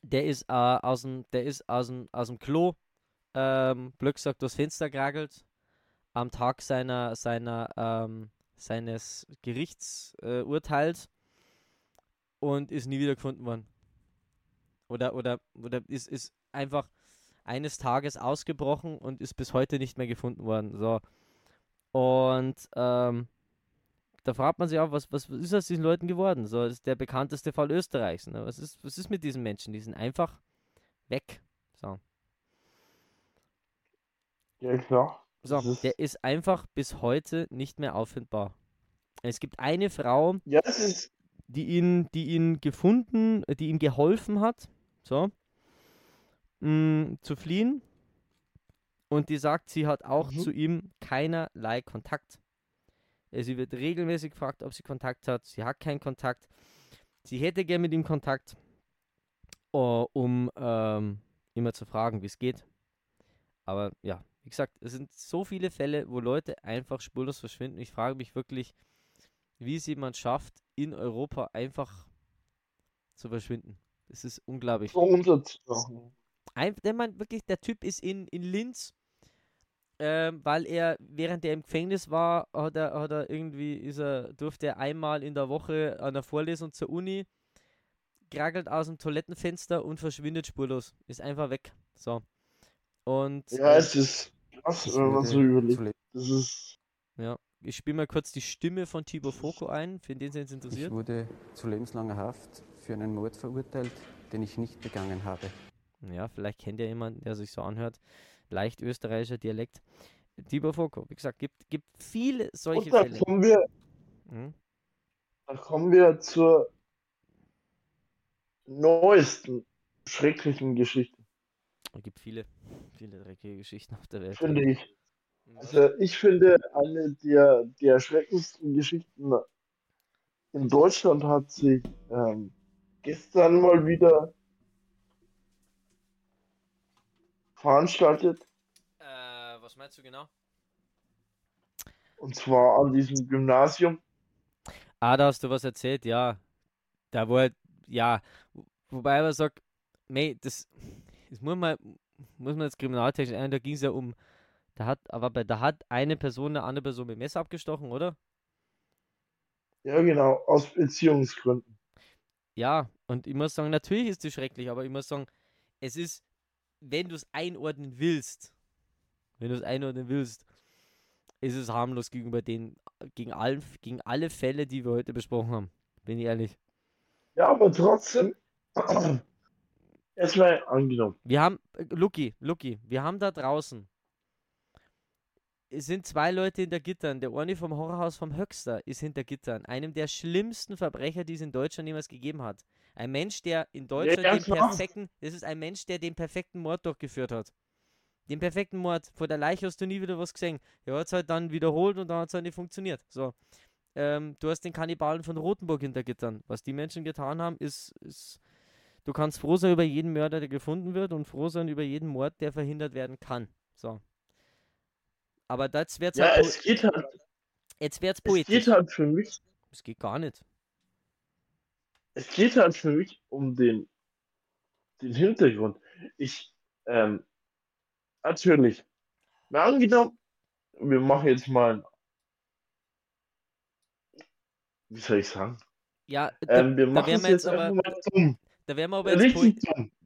der ist äh, aus dem, der ist aus dem, aus dem Klo, ähm, blöd gesagt, durchs Fenster geragelt, am Tag seiner, seiner, ähm, seines Gerichtsurteils äh, und ist nie wieder gefunden worden. Oder, oder, oder ist, ist einfach eines Tages ausgebrochen und ist bis heute nicht mehr gefunden worden. So. Und ähm, da fragt man sich auch, was, was ist aus diesen Leuten geworden? So, das ist der bekannteste Fall Österreichs. Ne? Was, ist, was ist mit diesen Menschen? Die sind einfach weg. So. Ja, klar. So, ist- der ist einfach bis heute nicht mehr auffindbar. Es gibt eine Frau, Ja, die ihn, die ihn gefunden, die ihm geholfen hat, so, mh, zu fliehen. Und die sagt, sie hat auch Mhm. zu ihm keinerlei Kontakt. Äh, Sie wird regelmäßig gefragt, ob sie Kontakt hat. Sie hat keinen Kontakt. Sie hätte gern mit ihm Kontakt, äh, um ähm, immer zu fragen, wie es geht. Aber ja, wie gesagt, es sind so viele Fälle, wo Leute einfach spurlos verschwinden. Ich frage mich wirklich, wie es jemand schafft, in Europa einfach zu verschwinden. Das ist unglaublich. So unterzutauchen. Ein, der Mann, wirklich, der Typ ist in, in Linz, ähm, weil er, während er im Gefängnis war, hat er, hat er irgendwie, ist er, durfte er einmal in der Woche an der Vorlesung zur Uni, krackelt aus dem Toilettenfenster und verschwindet spurlos. Ist einfach weg. So. Und Ja, äh, es ist krass, Ich wenn man so überlegt. Das ist. ja, ich spiele mal kurz die Stimme von Thibaut Foko ein, für den es Ich interessiert. wurde zu lebenslanger Haft für einen Mord verurteilt, den ich nicht begangen habe. Ja, vielleicht kennt ihr jemanden, der sich so anhört. Leicht österreichischer Dialekt. Thibaut Foko, wie gesagt, gibt, gibt viele solche Und da Fälle. kommen wir, Mhm. da kommen wir zur neuesten schrecklichen Geschichte, Es gibt viele, viele dreckige Geschichten auf der Welt. finde ich. Mhm. Also ich finde, eine der, der erschreckendsten Geschichten in Deutschland hat sich ähm, gestern mal wieder veranstaltet. Äh, was meinst du genau? Und zwar an diesem Gymnasium. Ah, da hast du was erzählt, ja. Da wo er, ja, wo- wobei man sagt, mei, das, das muss man, muss man jetzt kriminaltechnisch ein, da ging es ja um, da hat, aber bei, da hat eine Person eine andere Person mit dem Messer abgestochen, oder? Ja, genau, aus Beziehungsgründen. Ja, und ich muss sagen, natürlich ist das schrecklich, aber ich muss sagen, es ist, wenn du es einordnen willst, wenn du es einordnen willst, ist es harmlos gegenüber den, gegen, allen, gegen alle Fälle, die wir heute besprochen haben. Bin ich ehrlich. Ja, aber trotzdem, erstmal angenommen. Wir haben, äh, Lucky, Lucky, wir haben da draußen, es sind zwei Leute hinter Gittern. Der eine vom Horrorhaus vom Höxter ist hinter Gittern. Einem der schlimmsten Verbrecher, die es in Deutschland jemals gegeben hat. Ein Mensch, der in Deutschland ja, den klar. perfekten, das ist ein Mensch, der den perfekten Mord durchgeführt hat. Den perfekten Mord. Vor der Leiche hast du nie wieder was gesehen. Er hat es halt dann wiederholt und dann hat es halt nicht funktioniert. So. Ähm, du hast den Kannibalen von Rothenburg hinter Gittern. Was die Menschen getan haben, ist, ist Du kannst froh sein über jeden Mörder, der gefunden wird und froh sein über jeden Mord, der verhindert werden kann. So. Aber das wird's Ja, halt, es geht halt, jetzt wird's es geht poetisch. halt für mich, Es geht gar nicht. es geht halt für mich um den, den Hintergrund. Ich, ähm, natürlich, mal angenommen, wir machen jetzt mal, wie soll ich sagen? Ja, da, Ähm, wir da machen es jetzt jetzt aber, einfach mal dumm. Da wären wir aber jetzt, poe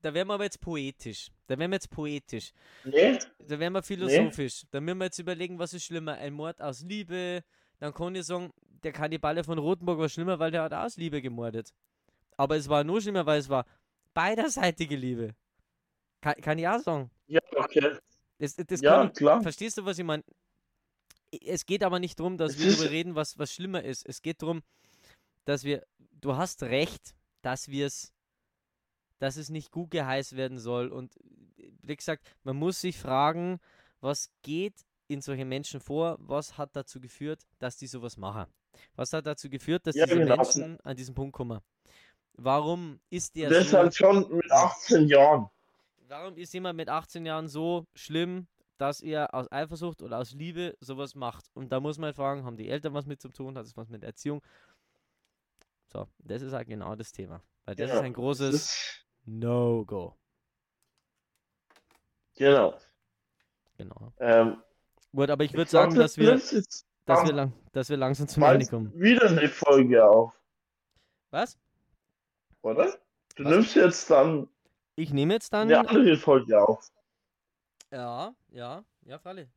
da wären wir aber jetzt poetisch. Da wären wir jetzt poetisch. Nee? Da wären wir philosophisch. Da müssen wir jetzt überlegen, was ist schlimmer? Ein Mord aus Liebe. Dann kann ich sagen, der Kannibale von Rothenburg war schlimmer, weil der hat aus Liebe gemordet. Aber es war nur schlimmer, weil es war beiderseitige Liebe. Kann, kann ich auch sagen. Ja, okay. Das, das Ja, ich, klar. Verstehst du, was ich meine? Es geht aber nicht darum, dass Es wir darüber reden, was, was schlimmer ist. Es geht darum, dass wir, du hast recht, dass wir es, dass es nicht gut geheißen werden soll. Und wie gesagt, man muss sich fragen, was geht in solchen Menschen vor? Was hat dazu geführt, dass die sowas machen? Was hat dazu geführt, dass Ja, diese genau. Menschen an diesen Punkt kommen? Warum ist der Das so? halt schon mit 18 Jahren. Warum ist jemand mit 18 Jahren so schlimm, dass er aus Eifersucht oder aus Liebe sowas macht? Und da muss man fragen, haben die Eltern was mit zu tun? Hat es was mit Erziehung? So, das ist halt genau das Thema. Weil das Ja, ist ein großes No-Go. genau. Genau. Ähm, Gut, aber ich würde sagen, dass wir, dass, wir lang, dass wir langsam zum Ende kommen. wieder eine Folge auf, Was? oder? Du Was? nimmst jetzt dann Ich nehme jetzt dann. eine andere Folge auf, Ja, ja, ja, Fralle.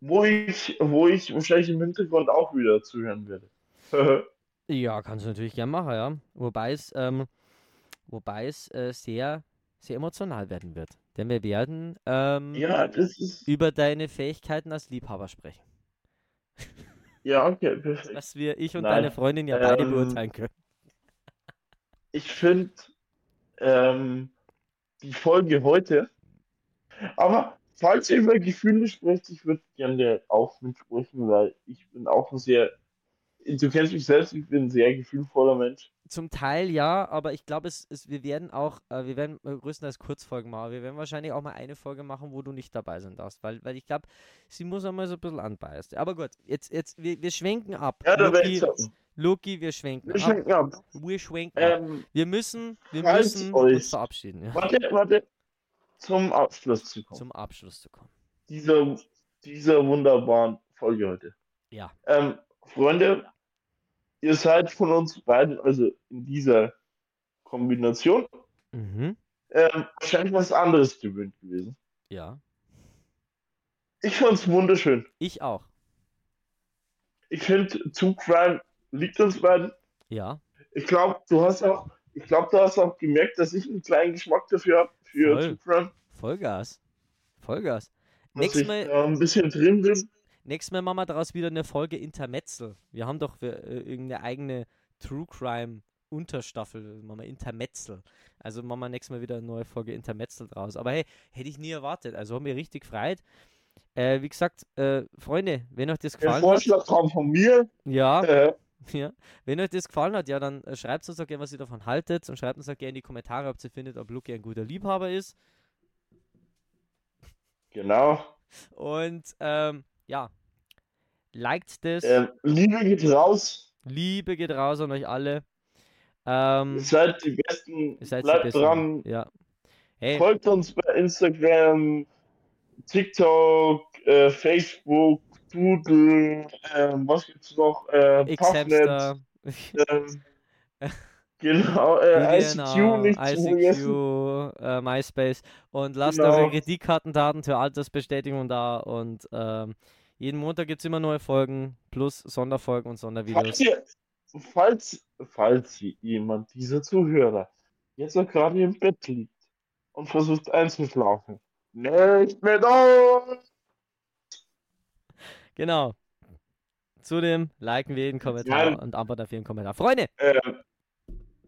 wo ich, wo ich wahrscheinlich im Hintergrund auch wieder zuhören werde. Ja, kannst du natürlich gern machen, ja. Wobei es, ähm, wobei es äh, sehr, sehr emotional werden wird. Denn wir werden ähm, ja, ist. über deine Fähigkeiten als Liebhaber sprechen. Ja, okay, perfekt. Was wir, ich und Nein, deine Freundin ja beide ähm, beurteilen können. Ich finde ähm, die Folge heute. Aber falls ihr über Gefühle sprecht, ich würde gerne auch mitsprechen, weil ich bin auch ein sehr du kennst mich selbst, ich bin ein sehr gefühlvoller Mensch. Zum Teil ja, aber ich glaube, es, es, wir werden auch, äh, wir werden äh, größtenteils Kurzfolgen machen. Wir werden wahrscheinlich auch mal eine Folge machen, wo du nicht dabei sein darfst, weil, weil ich glaube, sie muss einmal so ein bisschen anbeißen. Aber gut, jetzt, jetzt, wir, wir schwenken ab. Ja, da sagen. Loki, wir schwenken Wir ab. schenken ab. Wir schwenken ab. Ähm, Wir müssen, wir müssen euch- uns verabschieden, ja, warte, warte. Zum Abschluss zu kommen. zum Abschluss zu kommen. dieser, dieser wunderbaren Folge heute. Ja. Ähm, Freunde, ihr seid von uns beiden, also in dieser Kombination, Mhm. ähm, wahrscheinlich was anderes gewöhnt gewesen. Ja. Ich fand's wunderschön. Ich auch. Ich finde, True Crime liegt uns beiden. Ja. Ich glaube, du hast auch, ich glaube, du hast auch gemerkt, dass ich einen kleinen Geschmack dafür habe, für Voll. True Crime. Vollgas. Vollgas. Nächstes Mal, da ein bisschen drin bin. Nächstes Mal machen wir daraus wieder eine Folge Intermezzel. Wir haben doch wir, äh, irgendeine eigene True Crime Unterstaffel, machen wir Intermezzel. Also machen wir nächstes Mal wieder eine neue Folge Intermezzel draus. Aber hey, hätte ich nie erwartet. Also haben wir richtig gefreut. Äh, wie gesagt, äh, Freunde, wenn euch das Der gefallen hat, Vorschlag von mir. ja, Äh, Ja, wenn euch das gefallen hat, ja, dann äh, schreibt uns doch gerne, was ihr davon haltet und schreibt uns auch gerne in die Kommentare, ob ihr findet, ob Luki ein guter Liebhaber ist. genau. Und ähm, ja, liked das. Ähm, Liebe geht raus. Liebe geht raus an euch alle. Ähm, Ihr seid die Besten. ihr seid die Bleibt Besten. dran. Ja. Hey, Folgt uns bei Instagram, TikTok, äh, Facebook, Doodle, ähm, was gibt's noch? Äh, Puffnet, ähm, genau, äh, ICQ nicht. ICQ, äh, MySpace und lasst Genau. eure Kreditkartendaten für Altersbestätigung da und ähm, jeden Montag gibt es immer neue Folgen plus Sonderfolgen und Sondervideos. Falls ihr, falls, falls jemand dieser Zuhörer jetzt noch gerade im Bett liegt und versucht einzuschlafen, nicht mit uns! Genau. Zudem liken wir jeden Kommentar Nein. und antworten auf jeden Kommentar. Freunde, Ähm,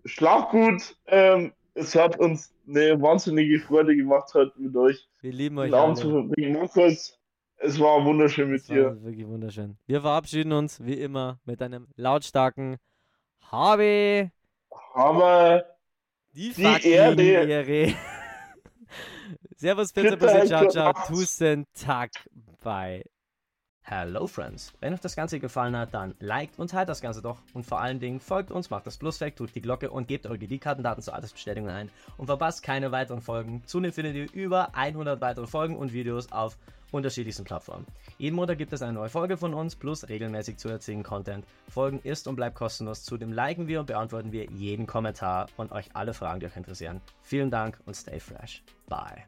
schlaf gut. Ähm, es hat uns eine wahnsinnige Freude gemacht, heute mit euch wir lieben euch Abend zu verbringen. Markus, es war wunderschön mit war dir. wirklich wunderschön. Wir verabschieden uns wie immer mit einem lautstarken Habe Aber die, Die Erde. Ehre. Servus, Pizza, Bussi, ciao, ciao, Tusen, Tag, bye. Hello Friends! Wenn euch das Ganze gefallen hat, dann liked und teilt das Ganze doch. Und vor allen Dingen folgt uns, macht das Plus weg, drückt die Glocke und gebt eure Kreditkartendaten zur Altersbestätigung ein. Und verpasst keine weiteren Folgen. Zudem findet ihr über 100 weitere Folgen und Videos auf unterschiedlichsten Plattformen. Jeden Montag gibt es eine neue Folge von uns plus regelmäßig zusätzlichen Content. Folgen ist und bleibt kostenlos. Zudem liken wir und beantworten wir jeden Kommentar und euch alle Fragen, die euch interessieren. Vielen Dank und stay fresh. Bye.